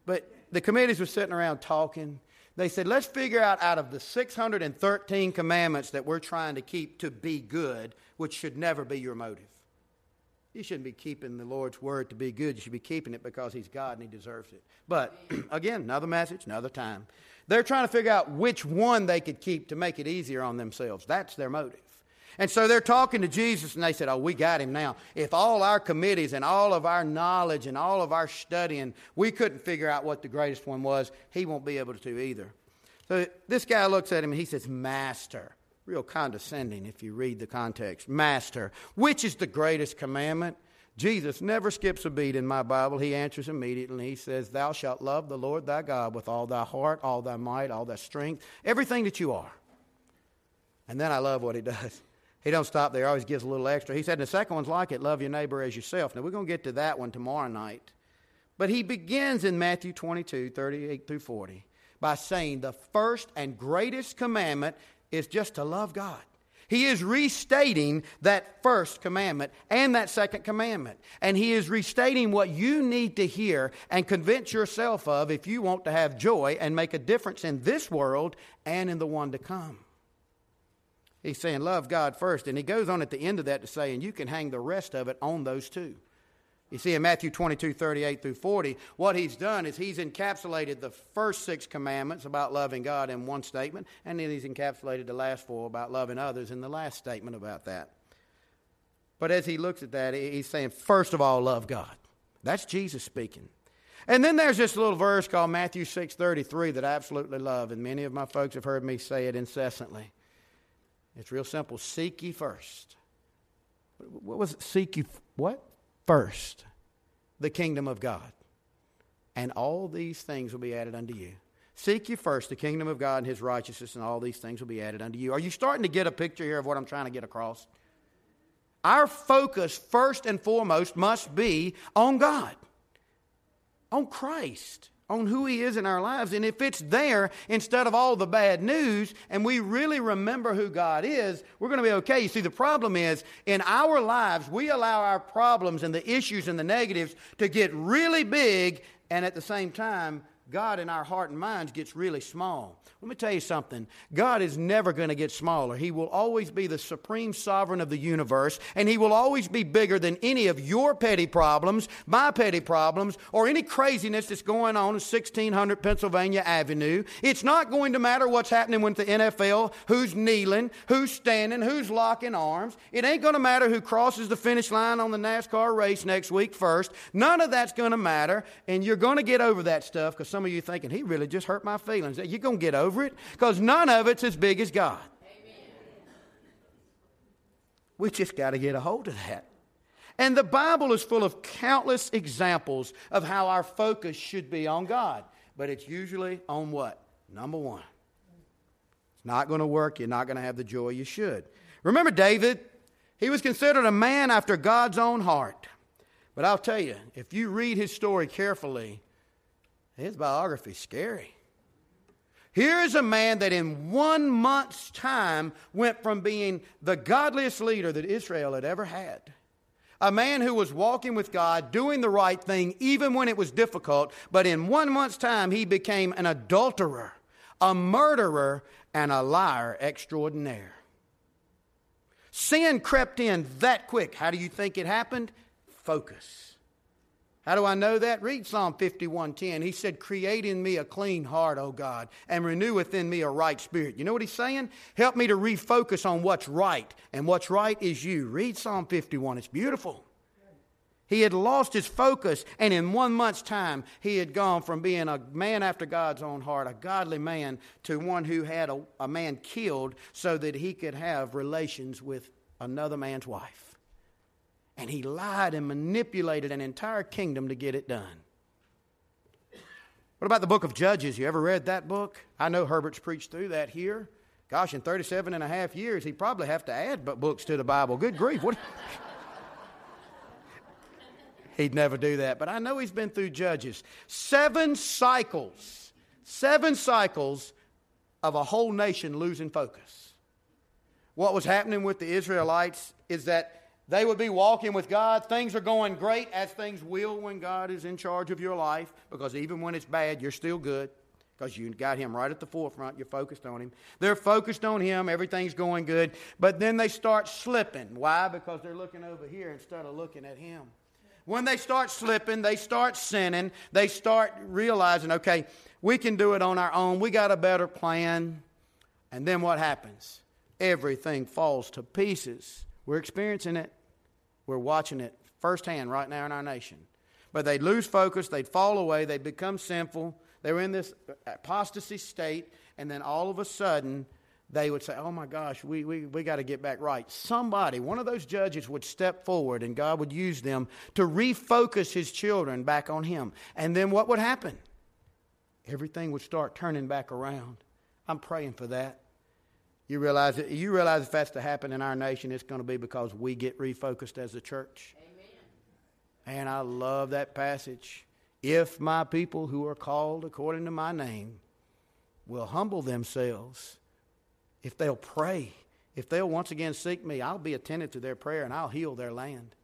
But the committees were sitting around talking. They said, let's figure out out of the 613 commandments that we're trying to keep to be good, which should never be your motive. You shouldn't be keeping the Lord's word to be good. You should be keeping it because He's God and He deserves it. But again, another message, another time. They're trying to figure out which one they could keep to make it easier on themselves. That's their motive. And so they're talking to Jesus and they said, Oh, we got him now. If all our committees and all of our knowledge and all of our studying, we couldn't figure out what the greatest one was, he won't be able to either. So this guy looks at him and he says, Master real condescending if you read the context. Master, which is the greatest commandment? Jesus never skips a beat in my Bible. He answers immediately. He says, Thou shalt love the Lord thy God with all thy heart, all thy might, all thy strength, everything that you are. And then I love what he does. He don't stop there. He always gives a little extra. He said, the second one's like it, love your neighbor as yourself. Now, we're going to get to that one tomorrow night. But he begins in Matthew 22, 38 through 40, by saying the first and greatest commandment is just to love God. He is restating that first commandment and that second commandment. And he is restating what you need to hear and convince yourself of if you want to have joy and make a difference in this world and in the one to come. He's saying, Love God first. And he goes on at the end of that to say, and you can hang the rest of it on those two. You see, in Matthew 22, 38 through 40, what he's done is he's encapsulated the first six commandments about loving God in one statement, and then he's encapsulated the last four about loving others in the last statement about that. But as he looks at that, he's saying, first of all, love God. That's Jesus speaking. And then there's this little verse called Matthew 6:33 that I absolutely love, and many of my folks have heard me say it incessantly. It's real simple. Seek ye first. What was it? Seek ye what? first the kingdom of God, and all these things will be added unto you. Seek ye first the kingdom of God and his righteousness, and all these things will be added unto you. Are you starting to get a picture here of what I'm trying to get across? Our focus, first and foremost, must be on God, on Christ on who He is in our lives. And if it's there instead of all the bad news, and we really remember who God is, we're going to be okay. You see, the problem is in our lives, we allow our problems and the issues and the negatives to get really big, and at the same time, God in our heart and minds gets really small. Let me tell you something. God is never going to get smaller. He will always be the supreme sovereign of the universe, and He will always be bigger than any of your petty problems, my petty problems, or any craziness that's going on in 1600 Pennsylvania Avenue. It's not going to matter what's happening with the NFL, who's kneeling, who's standing, who's locking arms. It ain't going to matter who crosses the finish line on the NASCAR race next week first. None of that's going to matter, and you're going to get over that stuff because some of you thinking, he really just hurt my feelings. You're going to get over it because none of it's as big as God. Amen. We just got to get a hold of that. And the Bible is full of countless examples of how our focus should be on God. But it's usually on what? Number one. It's not going to work. You're not going to have the joy you should. Remember David? He was considered a man after God's own heart. But I'll tell you, if you read his story carefully, his biography is scary. Here is a man that in one month's time went from being the godliest leader that Israel had ever had. A man who was walking with God, doing the right thing, even when it was difficult, but in one month's time, he became an adulterer, a murderer, and a liar extraordinaire. Sin crept in that quick. How do you think it happened? Focus. How do I know that? Read Psalm 51:10. He said, "Create in me a clean heart, O God, and renew within me a right spirit." You know what he's saying? Help me to refocus on what's right, and what's right is you. Read Psalm 51. It's beautiful. He had lost his focus, and in one month's time, he had gone from being a man after God's own heart, a godly man, to one who had a, a man killed so that he could have relations with another man's wife. And he lied and manipulated an entire kingdom to get it done. What about the book of Judges? You ever read that book? I know Herbert's preached through that here. Gosh, in 37 and a half years, he'd probably have to add books to the Bible. Good grief. What? he'd never do that. But I know he's been through Judges. Seven cycles, seven cycles of a whole nation losing focus. What was happening with the Israelites is that they would be walking with God. Things are going great, as things will when God is in charge of your life, because even when it's bad, you're still good because you got him right at the forefront. You're focused on him. They're focused on him. Everything's going good. But then they start slipping. Why? Because they're looking over here instead of looking at him. When they start slipping, they start sinning, they start realizing, okay, we can do it on our own. We got a better plan. And then what happens? Everything falls to pieces. We're experiencing it. We're watching it firsthand right now in our nation. But they'd lose focus, they'd fall away, they'd become sinful, they were in this apostasy state, and then all of a sudden, they would say, Oh my gosh, we, we, we got to get back right. Somebody, one of those judges, would step forward, and God would use them to refocus his children back on him. And then what would happen? Everything would start turning back around. I'm praying for that. You realize, that, you realize if that's to happen in our nation, it's going to be because we get refocused as a church. Amen. And I love that passage. If my people who are called according to my name will humble themselves, if they'll pray, if they'll once again seek me, I'll be attentive to their prayer and I'll heal their land.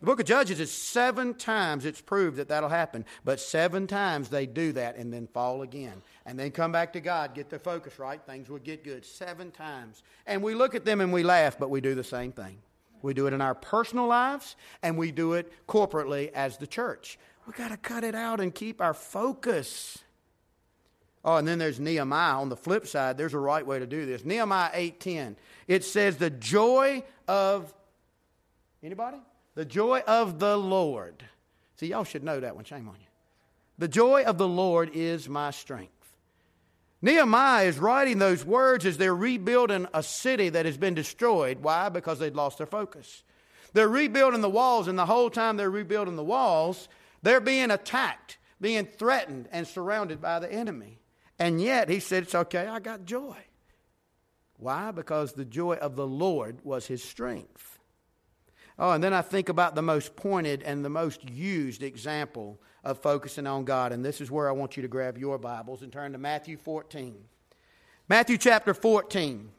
The book of Judges is seven times it's proved that that'll happen, but seven times they do that and then fall again. And then come back to God, get their focus right, things will get good. Seven times. And we look at them and we laugh, but we do the same thing. We do it in our personal lives and we do it corporately as the church. We got to cut it out and keep our focus. Oh, and then there's Nehemiah on the flip side. There's a right way to do this. Nehemiah 8:10. It says the joy of anybody? The joy of the Lord. See, y'all should know that one. Shame on you. The joy of the Lord is my strength. Nehemiah is writing those words as they're rebuilding a city that has been destroyed. Why? Because they'd lost their focus. They're rebuilding the walls, and the whole time they're rebuilding the walls, they're being attacked, being threatened, and surrounded by the enemy. And yet, he said, It's okay, I got joy. Why? Because the joy of the Lord was his strength. Oh, and then I think about the most pointed and the most used example of focusing on God. And this is where I want you to grab your Bibles and turn to Matthew 14. Matthew chapter 14.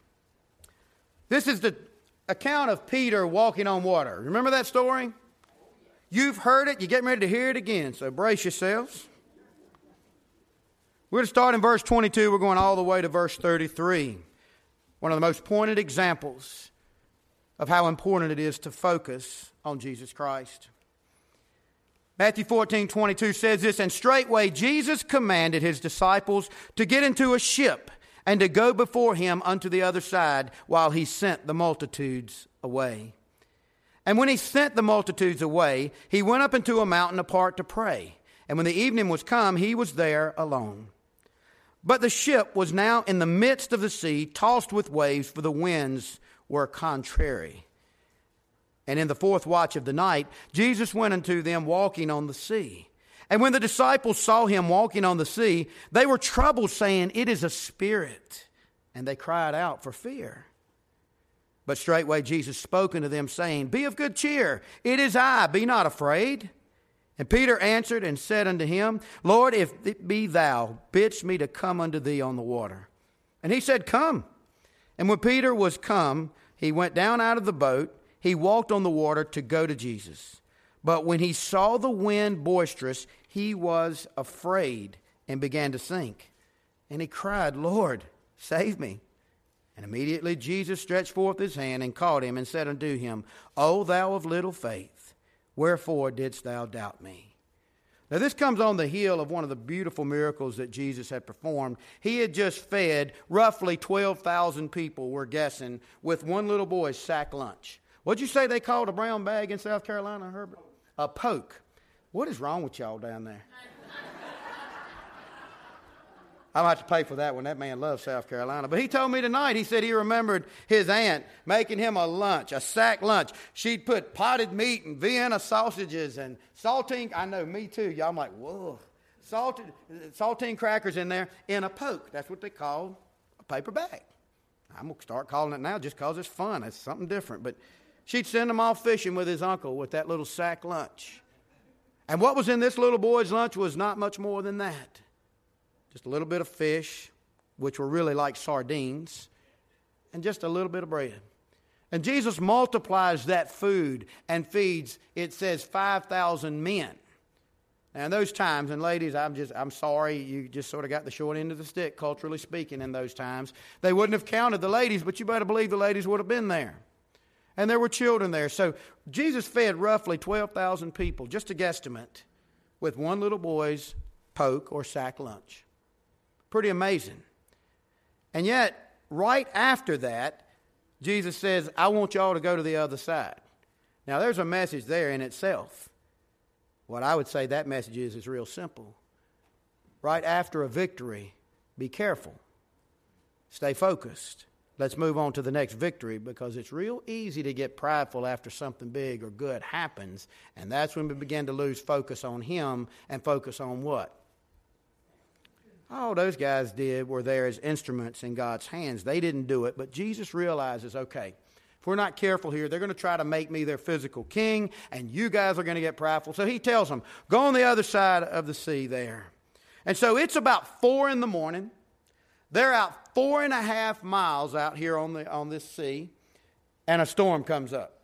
This is the account of Peter walking on water. Remember that story? You've heard it, you're getting ready to hear it again, so brace yourselves. We're going to start in verse 22, we're going all the way to verse 33. One of the most pointed examples of how important it is to focus on Jesus Christ. Matthew 14, 22 says this, And straightway Jesus commanded his disciples to get into a ship and to go before him unto the other side while he sent the multitudes away. And when he sent the multitudes away, he went up into a mountain apart to pray. And when the evening was come, he was there alone. But the ship was now in the midst of the sea, tossed with waves, for the winds were contrary. And in the fourth watch of the night, Jesus went unto them walking on the sea. And when the disciples saw him walking on the sea, they were troubled, saying, It is a spirit. And they cried out for fear. But straightway Jesus spoke unto them, saying, Be of good cheer, it is I, be not afraid. And Peter answered and said unto him, Lord, if it be thou, bidst me to come unto thee on the water. And he said, Come. And when Peter was come, he went down out of the boat, he walked on the water to go to Jesus. But when he saw the wind boisterous, he was afraid and began to sink. And he cried, Lord, save me. And immediately Jesus stretched forth his hand and caught him and said unto him, O thou of little faith, wherefore didst thou doubt me? Now, this comes on the heel of one of the beautiful miracles that Jesus had performed. He had just fed roughly 12,000 people, we're guessing, with one little boy's sack lunch. What'd you say they called a brown bag in South Carolina, Herbert? A poke. What is wrong with y'all down there? I'm going to have to pay for that one. That man loves South Carolina. But he told me tonight, he said he remembered his aunt making him a lunch, a sack lunch. She'd put potted meat and Vienna sausages and saltine. I know, me too. Y'all, I'm like, whoa. Salted, saltine crackers in there in a poke. That's what they call a paper bag. I'm going to start calling it now just because it's fun. It's something different. But she'd send him off fishing with his uncle with that little sack lunch. And what was in this little boy's lunch was not much more than that. Just a little bit of fish, which were really like sardines, and just a little bit of bread. And Jesus multiplies that food and feeds, it says, 5,000 men. Now, in those times, and ladies, I'm just, I'm sorry, you just sort of got the short end of the stick, culturally speaking, in those times. They wouldn't have counted the ladies, but you better believe the ladies would have been there. And there were children there. So Jesus fed roughly 12,000 people, just a guesstimate, with one little boy's poke or sack lunch. Pretty amazing. And yet, right after that, Jesus says, I want y'all to go to the other side. Now, there's a message there in itself. What I would say that message is is real simple. Right after a victory, be careful. Stay focused. Let's move on to the next victory because it's real easy to get prideful after something big or good happens. And that's when we begin to lose focus on Him and focus on what? All those guys did were there as instruments in God's hands. They didn't do it, but Jesus realizes okay, if we're not careful here, they're going to try to make me their physical king, and you guys are going to get prideful. So he tells them, Go on the other side of the sea there. And so it's about four in the morning. They're out four and a half miles out here on, the, on this sea, and a storm comes up.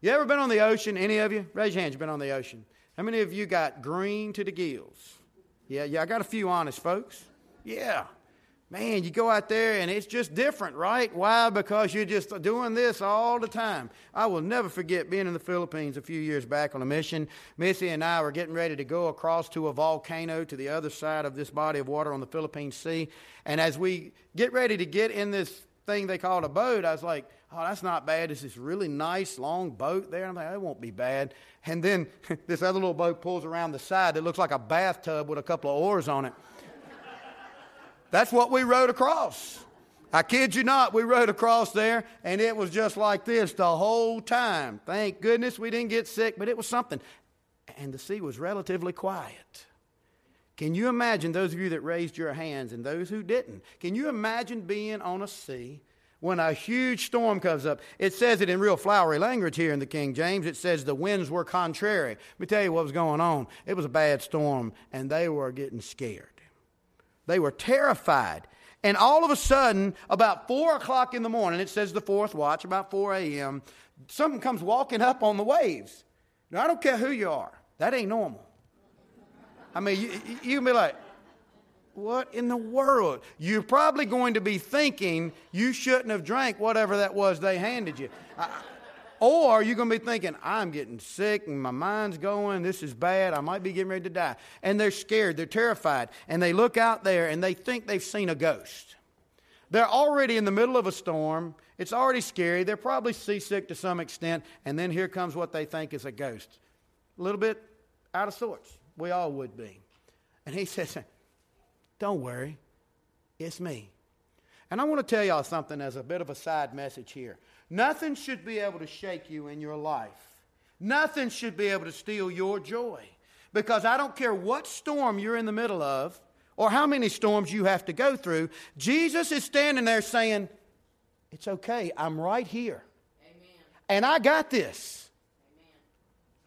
You ever been on the ocean? Any of you? Raise your hands. You've been on the ocean. How many of you got green to the gills? Yeah, yeah, I got a few honest folks. Yeah. Man, you go out there and it's just different, right? Why? Because you're just doing this all the time. I will never forget being in the Philippines a few years back on a mission. Missy and I were getting ready to go across to a volcano to the other side of this body of water on the Philippine Sea. And as we get ready to get in this thing they called a boat, I was like, oh, that's not bad. It's this really nice long boat there. I'm like, that won't be bad. And then this other little boat pulls around the side that looks like a bathtub with a couple of oars on it. That's what we rode across. I kid you not, we rode across there and it was just like this the whole time. Thank goodness we didn't get sick, but it was something. And the sea was relatively quiet. Can you imagine those of you that raised your hands and those who didn't? Can you imagine being on a sea when a huge storm comes up? It says it in real flowery language here in the King James. It says the winds were contrary. Let me tell you what was going on. It was a bad storm and they were getting scared. They were terrified. And all of a sudden, about 4 o'clock in the morning, it says the fourth watch, about 4 a.m., something comes walking up on the waves. Now, I don't care who you are, that ain't normal. I mean, you, you can be like, what in the world? You're probably going to be thinking you shouldn't have drank whatever that was they handed you. Or you're going to be thinking, I'm getting sick and my mind's going, this is bad, I might be getting ready to die. And they're scared, they're terrified, and they look out there and they think they've seen a ghost. They're already in the middle of a storm, it's already scary, they're probably seasick to some extent, and then here comes what they think is a ghost. A little bit out of sorts. We all would be. And he says, Don't worry, it's me. And I want to tell y'all something as a bit of a side message here. Nothing should be able to shake you in your life. Nothing should be able to steal your joy. Because I don't care what storm you're in the middle of or how many storms you have to go through, Jesus is standing there saying, It's okay, I'm right here. Amen. And I got this.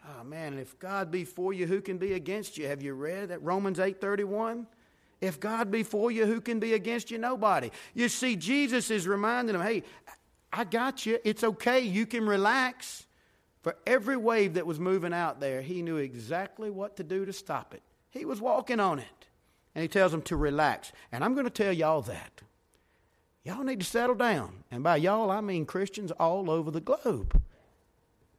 Amen. Oh man, if God be for you, who can be against you? Have you read that Romans 8:31? If God be for you, who can be against you? Nobody. You see, Jesus is reminding them, hey, I got you. It's okay. You can relax. For every wave that was moving out there, he knew exactly what to do to stop it. He was walking on it. And he tells them to relax. And I'm going to tell y'all that. Y'all need to settle down. And by y'all, I mean Christians all over the globe.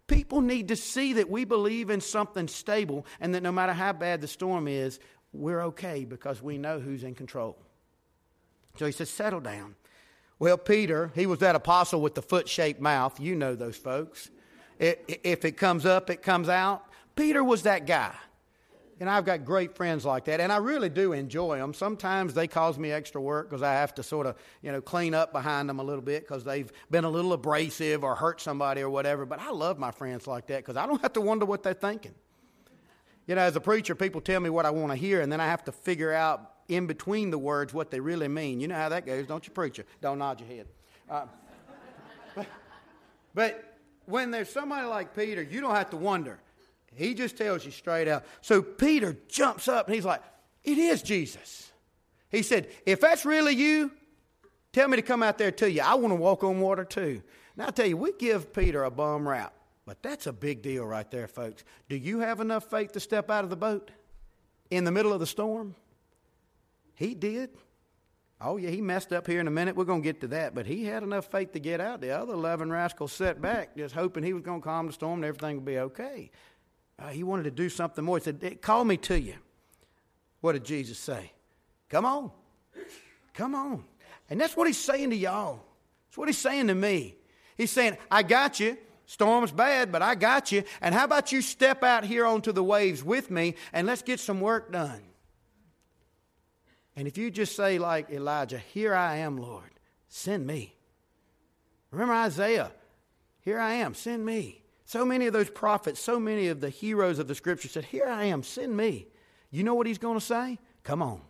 People need to see that we believe in something stable and that no matter how bad the storm is, we're okay because we know who's in control. So he says, settle down. Well, Peter, he was that apostle with the foot shaped mouth. You know those folks. If it comes up, it comes out. Peter was that guy. And I've got great friends like that, and I really do enjoy them. Sometimes they cause me extra work because I have to sort of, you know, clean up behind them a little bit because they've been a little abrasive or hurt somebody or whatever. But I love my friends like that because I don't have to wonder what they're thinking. You know, as a preacher, people tell me what I want to hear, and then I have to figure out in between the words what they really mean. You know how that goes, don't you, preacher? Don't nod your head. Uh, but, but when there's somebody like Peter, you don't have to wonder. He just tells you straight out. So Peter jumps up and he's like, It is Jesus. He said, If that's really you, Tell me to come out there to you. I want to walk on water too. Now, I tell you, we give Peter a bum rap, but that's a big deal right there, folks. Do you have enough faith to step out of the boat in the middle of the storm? He did. Oh, yeah, he messed up here in a minute. We're going to get to that. But he had enough faith to get out. The other 11 rascals sat back, just hoping he was going to calm the storm and everything would be okay. Uh, he wanted to do something more. He said, Call me to you. What did Jesus say? Come on. Come on. And that's what he's saying to y'all. That's what he's saying to me. He's saying, I got you. Storm's bad, but I got you. And how about you step out here onto the waves with me and let's get some work done? And if you just say, like Elijah, Here I am, Lord, send me. Remember Isaiah, Here I am, send me. So many of those prophets, so many of the heroes of the scripture said, Here I am, send me. You know what he's going to say? Come on.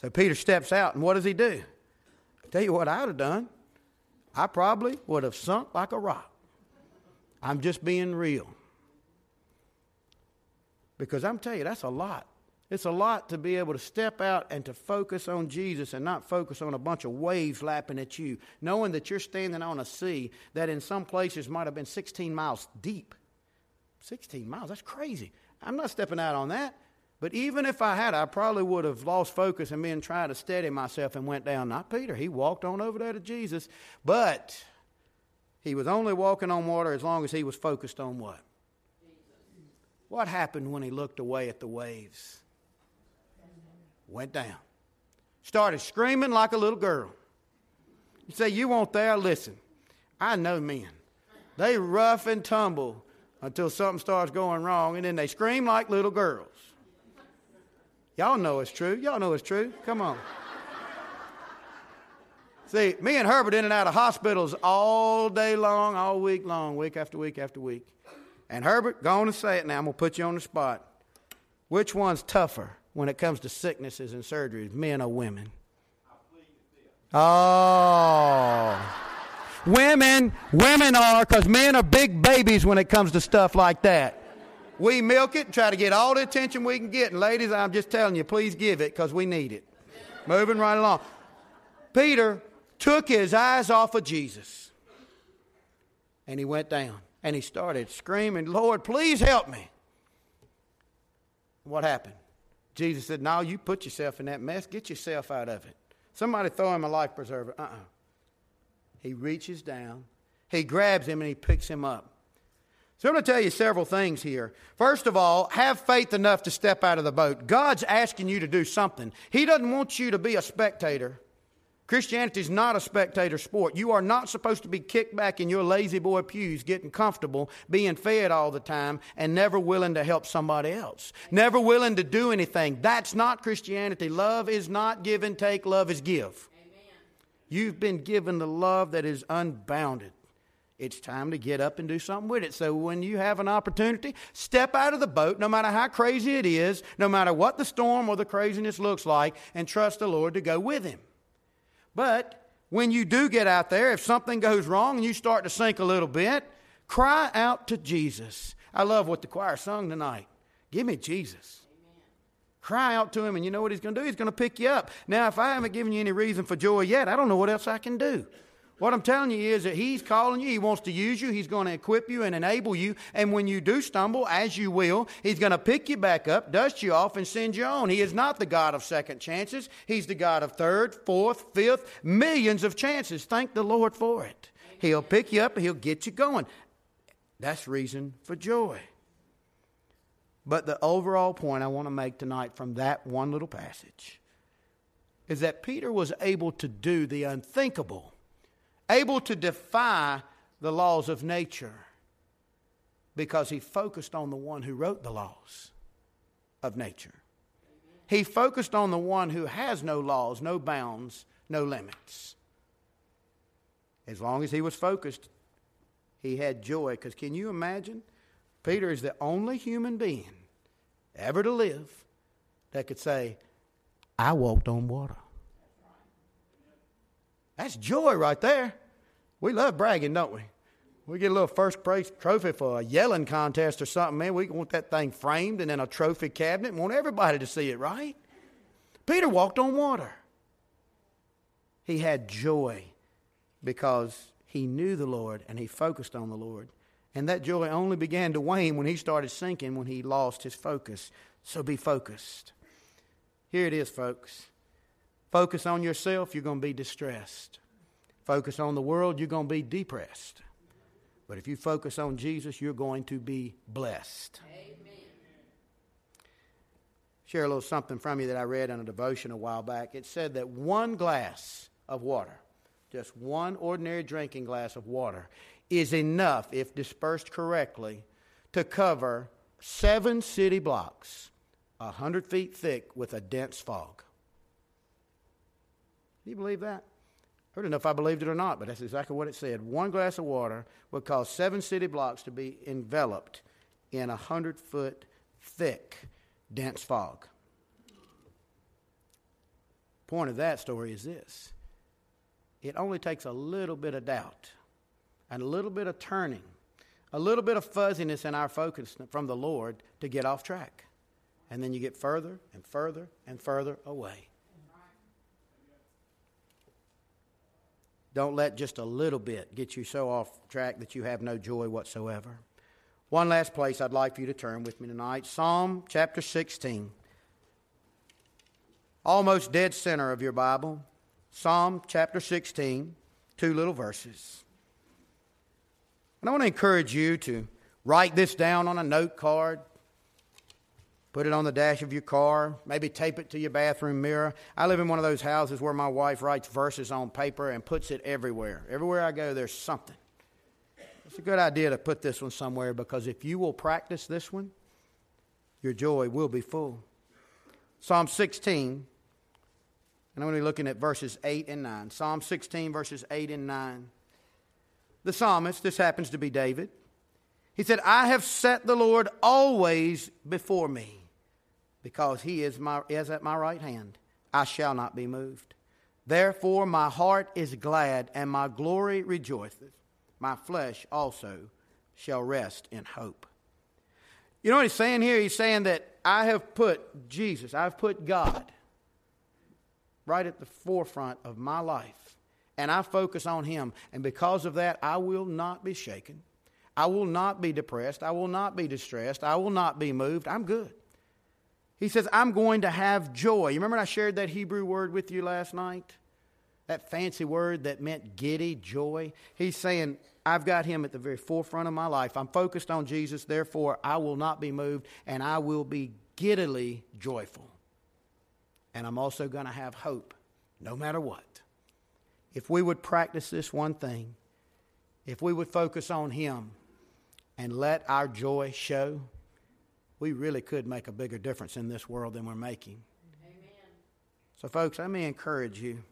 So Peter steps out, and what does he do? I tell you what I would have done. I probably would have sunk like a rock. I'm just being real. Because I'm telling you, that's a lot. It's a lot to be able to step out and to focus on Jesus and not focus on a bunch of waves lapping at you, knowing that you're standing on a sea that in some places might have been 16 miles deep. 16 miles, that's crazy. I'm not stepping out on that. But even if I had, I probably would have lost focus and been trying to steady myself and went down. Not Peter. He walked on over there to Jesus. But he was only walking on water as long as he was focused on what? What happened when he looked away at the waves? went down. Started screaming like a little girl. You say, You want there? Listen, I know men. They rough and tumble until something starts going wrong, and then they scream like little girls. Y'all know it's true. Y'all know it's true. Come on. See, me and Herbert in and out of hospitals all day long, all week long, week after week after week. And Herbert, go on and say it now. I'm going to put you on the spot. Which one's tougher? when it comes to sicknesses and surgeries, men or women? Oh. women, women are, because men are big babies when it comes to stuff like that. We milk it, and try to get all the attention we can get. And ladies, I'm just telling you, please give it because we need it. Moving right along. Peter took his eyes off of Jesus and he went down and he started screaming, Lord, please help me. What happened? Jesus said, No, you put yourself in that mess. Get yourself out of it. Somebody throw him a life preserver. Uh uh-uh. uh He reaches down, he grabs him, and he picks him up. So I'm going to tell you several things here. First of all, have faith enough to step out of the boat. God's asking you to do something. He doesn't want you to be a spectator. Christianity is not a spectator sport. You are not supposed to be kicked back in your lazy boy pews, getting comfortable, being fed all the time, and never willing to help somebody else. Never willing to do anything. That's not Christianity. Love is not give and take, love is give. Amen. You've been given the love that is unbounded. It's time to get up and do something with it. So when you have an opportunity, step out of the boat, no matter how crazy it is, no matter what the storm or the craziness looks like, and trust the Lord to go with Him. But when you do get out there, if something goes wrong and you start to sink a little bit, cry out to Jesus. I love what the choir sung tonight. Give me Jesus. Amen. Cry out to him, and you know what he's going to do? He's going to pick you up. Now, if I haven't given you any reason for joy yet, I don't know what else I can do. What I'm telling you is that He's calling you. He wants to use you. He's going to equip you and enable you. And when you do stumble, as you will, He's going to pick you back up, dust you off, and send you on. He is not the God of second chances. He's the God of third, fourth, fifth, millions of chances. Thank the Lord for it. He'll pick you up and He'll get you going. That's reason for joy. But the overall point I want to make tonight from that one little passage is that Peter was able to do the unthinkable able to defy the laws of nature because he focused on the one who wrote the laws of nature. He focused on the one who has no laws, no bounds, no limits. As long as he was focused, he had joy. Because can you imagine? Peter is the only human being ever to live that could say, I walked on water. That's joy right there. We love bragging, don't we? We get a little first place trophy for a yelling contest or something, man. We want that thing framed and in a trophy cabinet. Want everybody to see it, right? Peter walked on water. He had joy because he knew the Lord and he focused on the Lord. And that joy only began to wane when he started sinking, when he lost his focus. So be focused. Here it is, folks. Focus on yourself, you're going to be distressed. Focus on the world, you're going to be depressed. But if you focus on Jesus, you're going to be blessed. Amen. Share a little something from you that I read in a devotion a while back. It said that one glass of water, just one ordinary drinking glass of water, is enough, if dispersed correctly, to cover seven city blocks, a hundred feet thick with a dense fog. Do you believe that? I don't know if I believed it or not, but that's exactly what it said. One glass of water would cause seven city blocks to be enveloped in a hundred foot thick, dense fog. Point of that story is this it only takes a little bit of doubt and a little bit of turning, a little bit of fuzziness in our focus from the Lord to get off track. And then you get further and further and further away. Don't let just a little bit get you so off track that you have no joy whatsoever. One last place I'd like for you to turn with me tonight Psalm chapter 16. Almost dead center of your Bible. Psalm chapter 16, two little verses. And I want to encourage you to write this down on a note card, put it on the dash of your car, maybe tape it to your bathroom mirror. I live in one of those houses where my wife writes verses on paper and puts it everywhere. Everywhere I go, there's something. It's a good idea to put this one somewhere because if you will practice this one, your joy will be full. Psalm 16, and I'm going to be looking at verses 8 and 9. Psalm 16, verses 8 and 9 the psalmist, this happens to be David, he said, I have set the Lord always before me, because he is, my, is at my right hand. I shall not be moved. Therefore, my heart is glad, and my glory rejoiceth. My flesh also shall rest in hope. You know what he's saying here? He's saying that I have put Jesus, I've put God right at the forefront of my life and I focus on Him. And because of that, I will not be shaken. I will not be depressed. I will not be distressed. I will not be moved. I'm good. He says, I'm going to have joy. You remember I shared that Hebrew word with you last night? That fancy word that meant giddy, joy. He's saying, I've got him at the very forefront of my life. I'm focused on Jesus, therefore I will not be moved, and I will be giddily joyful. And I'm also going to have hope, no matter what if we would practice this one thing, if we would focus on Him and let our joy show, we really could make a bigger difference in this world than we're making. Amen. So, folks, let me encourage you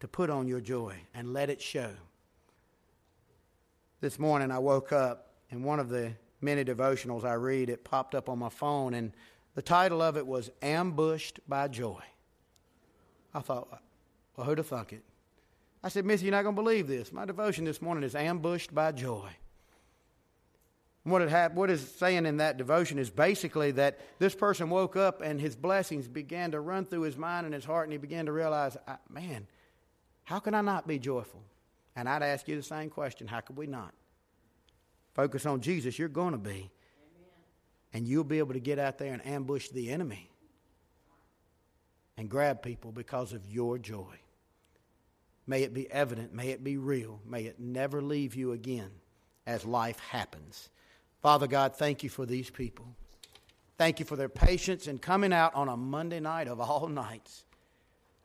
to put on your joy and let it show. This morning I woke up and one of the many devotionals I read, it popped up on my phone, and the title of it was Ambushed by Joy. I thought, well, who'd have thunk it? I said, Missy, you're not going to believe this. My devotion this morning is ambushed by joy. What it ha- what is saying in that devotion is basically that this person woke up and his blessings began to run through his mind and his heart, and he began to realize, man, how can I not be joyful? And I'd ask you the same question how could we not? Focus on Jesus, you're going to be. Amen. And you'll be able to get out there and ambush the enemy and grab people because of your joy. May it be evident. May it be real. May it never leave you again as life happens. Father God, thank you for these people. Thank you for their patience in coming out on a Monday night of all nights.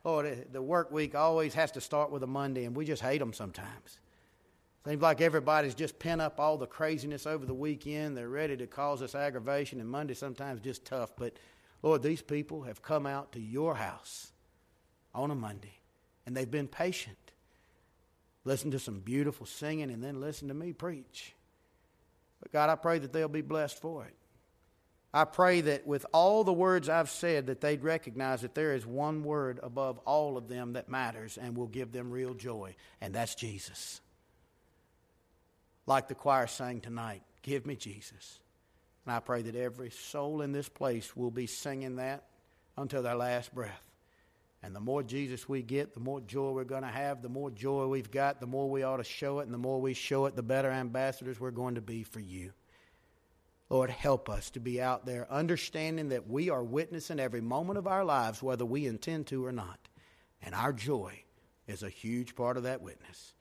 Lord, eh, the work week always has to start with a Monday, and we just hate them sometimes. Seems like everybody's just pent up all the craziness over the weekend. They're ready to cause us aggravation, and Monday sometimes just tough. But Lord, these people have come out to your house on a Monday and they've been patient. Listen to some beautiful singing and then listen to me preach. But God, I pray that they'll be blessed for it. I pray that with all the words I've said that they'd recognize that there is one word above all of them that matters and will give them real joy, and that's Jesus. Like the choir sang tonight, give me Jesus. And I pray that every soul in this place will be singing that until their last breath. And the more Jesus we get, the more joy we're going to have. The more joy we've got, the more we ought to show it. And the more we show it, the better ambassadors we're going to be for you. Lord, help us to be out there understanding that we are witnessing every moment of our lives, whether we intend to or not. And our joy is a huge part of that witness.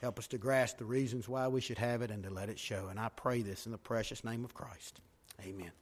Help us to grasp the reasons why we should have it and to let it show. And I pray this in the precious name of Christ. Amen.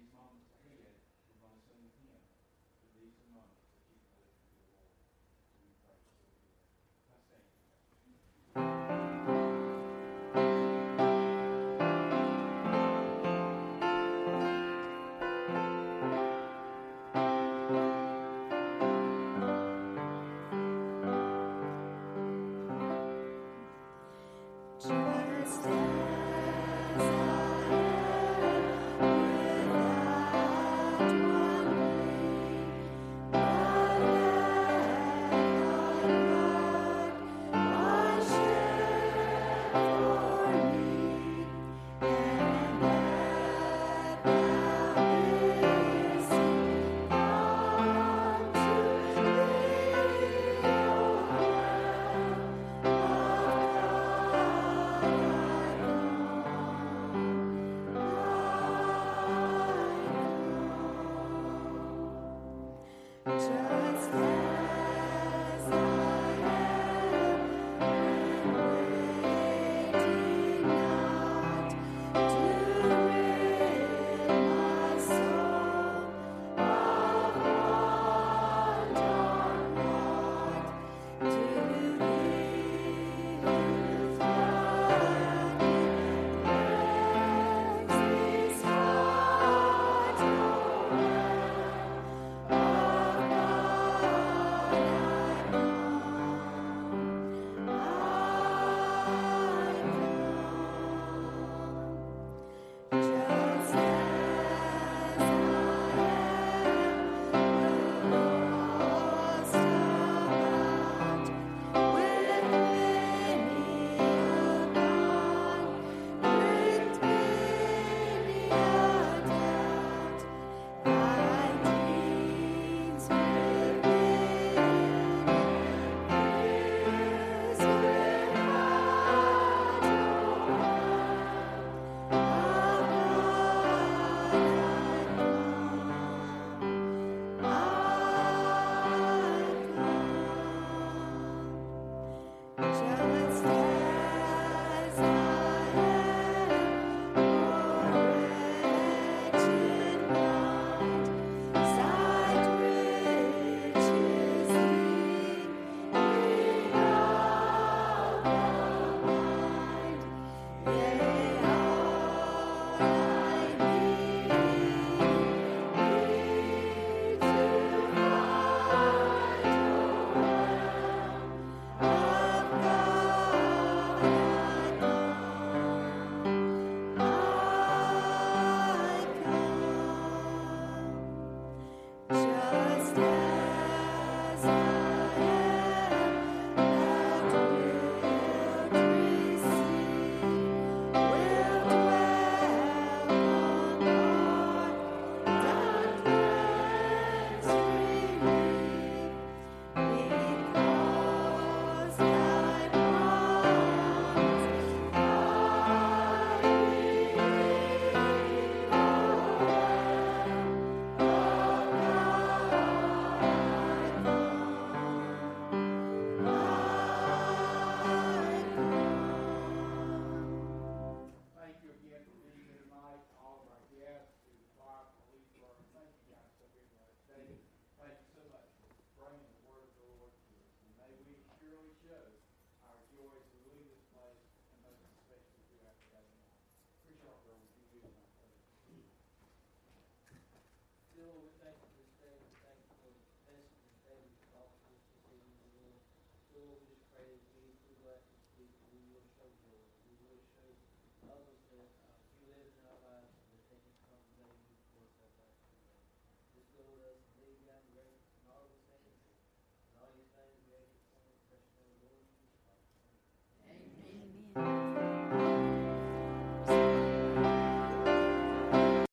these moments ahead, we're going to sing a hymn to these moments.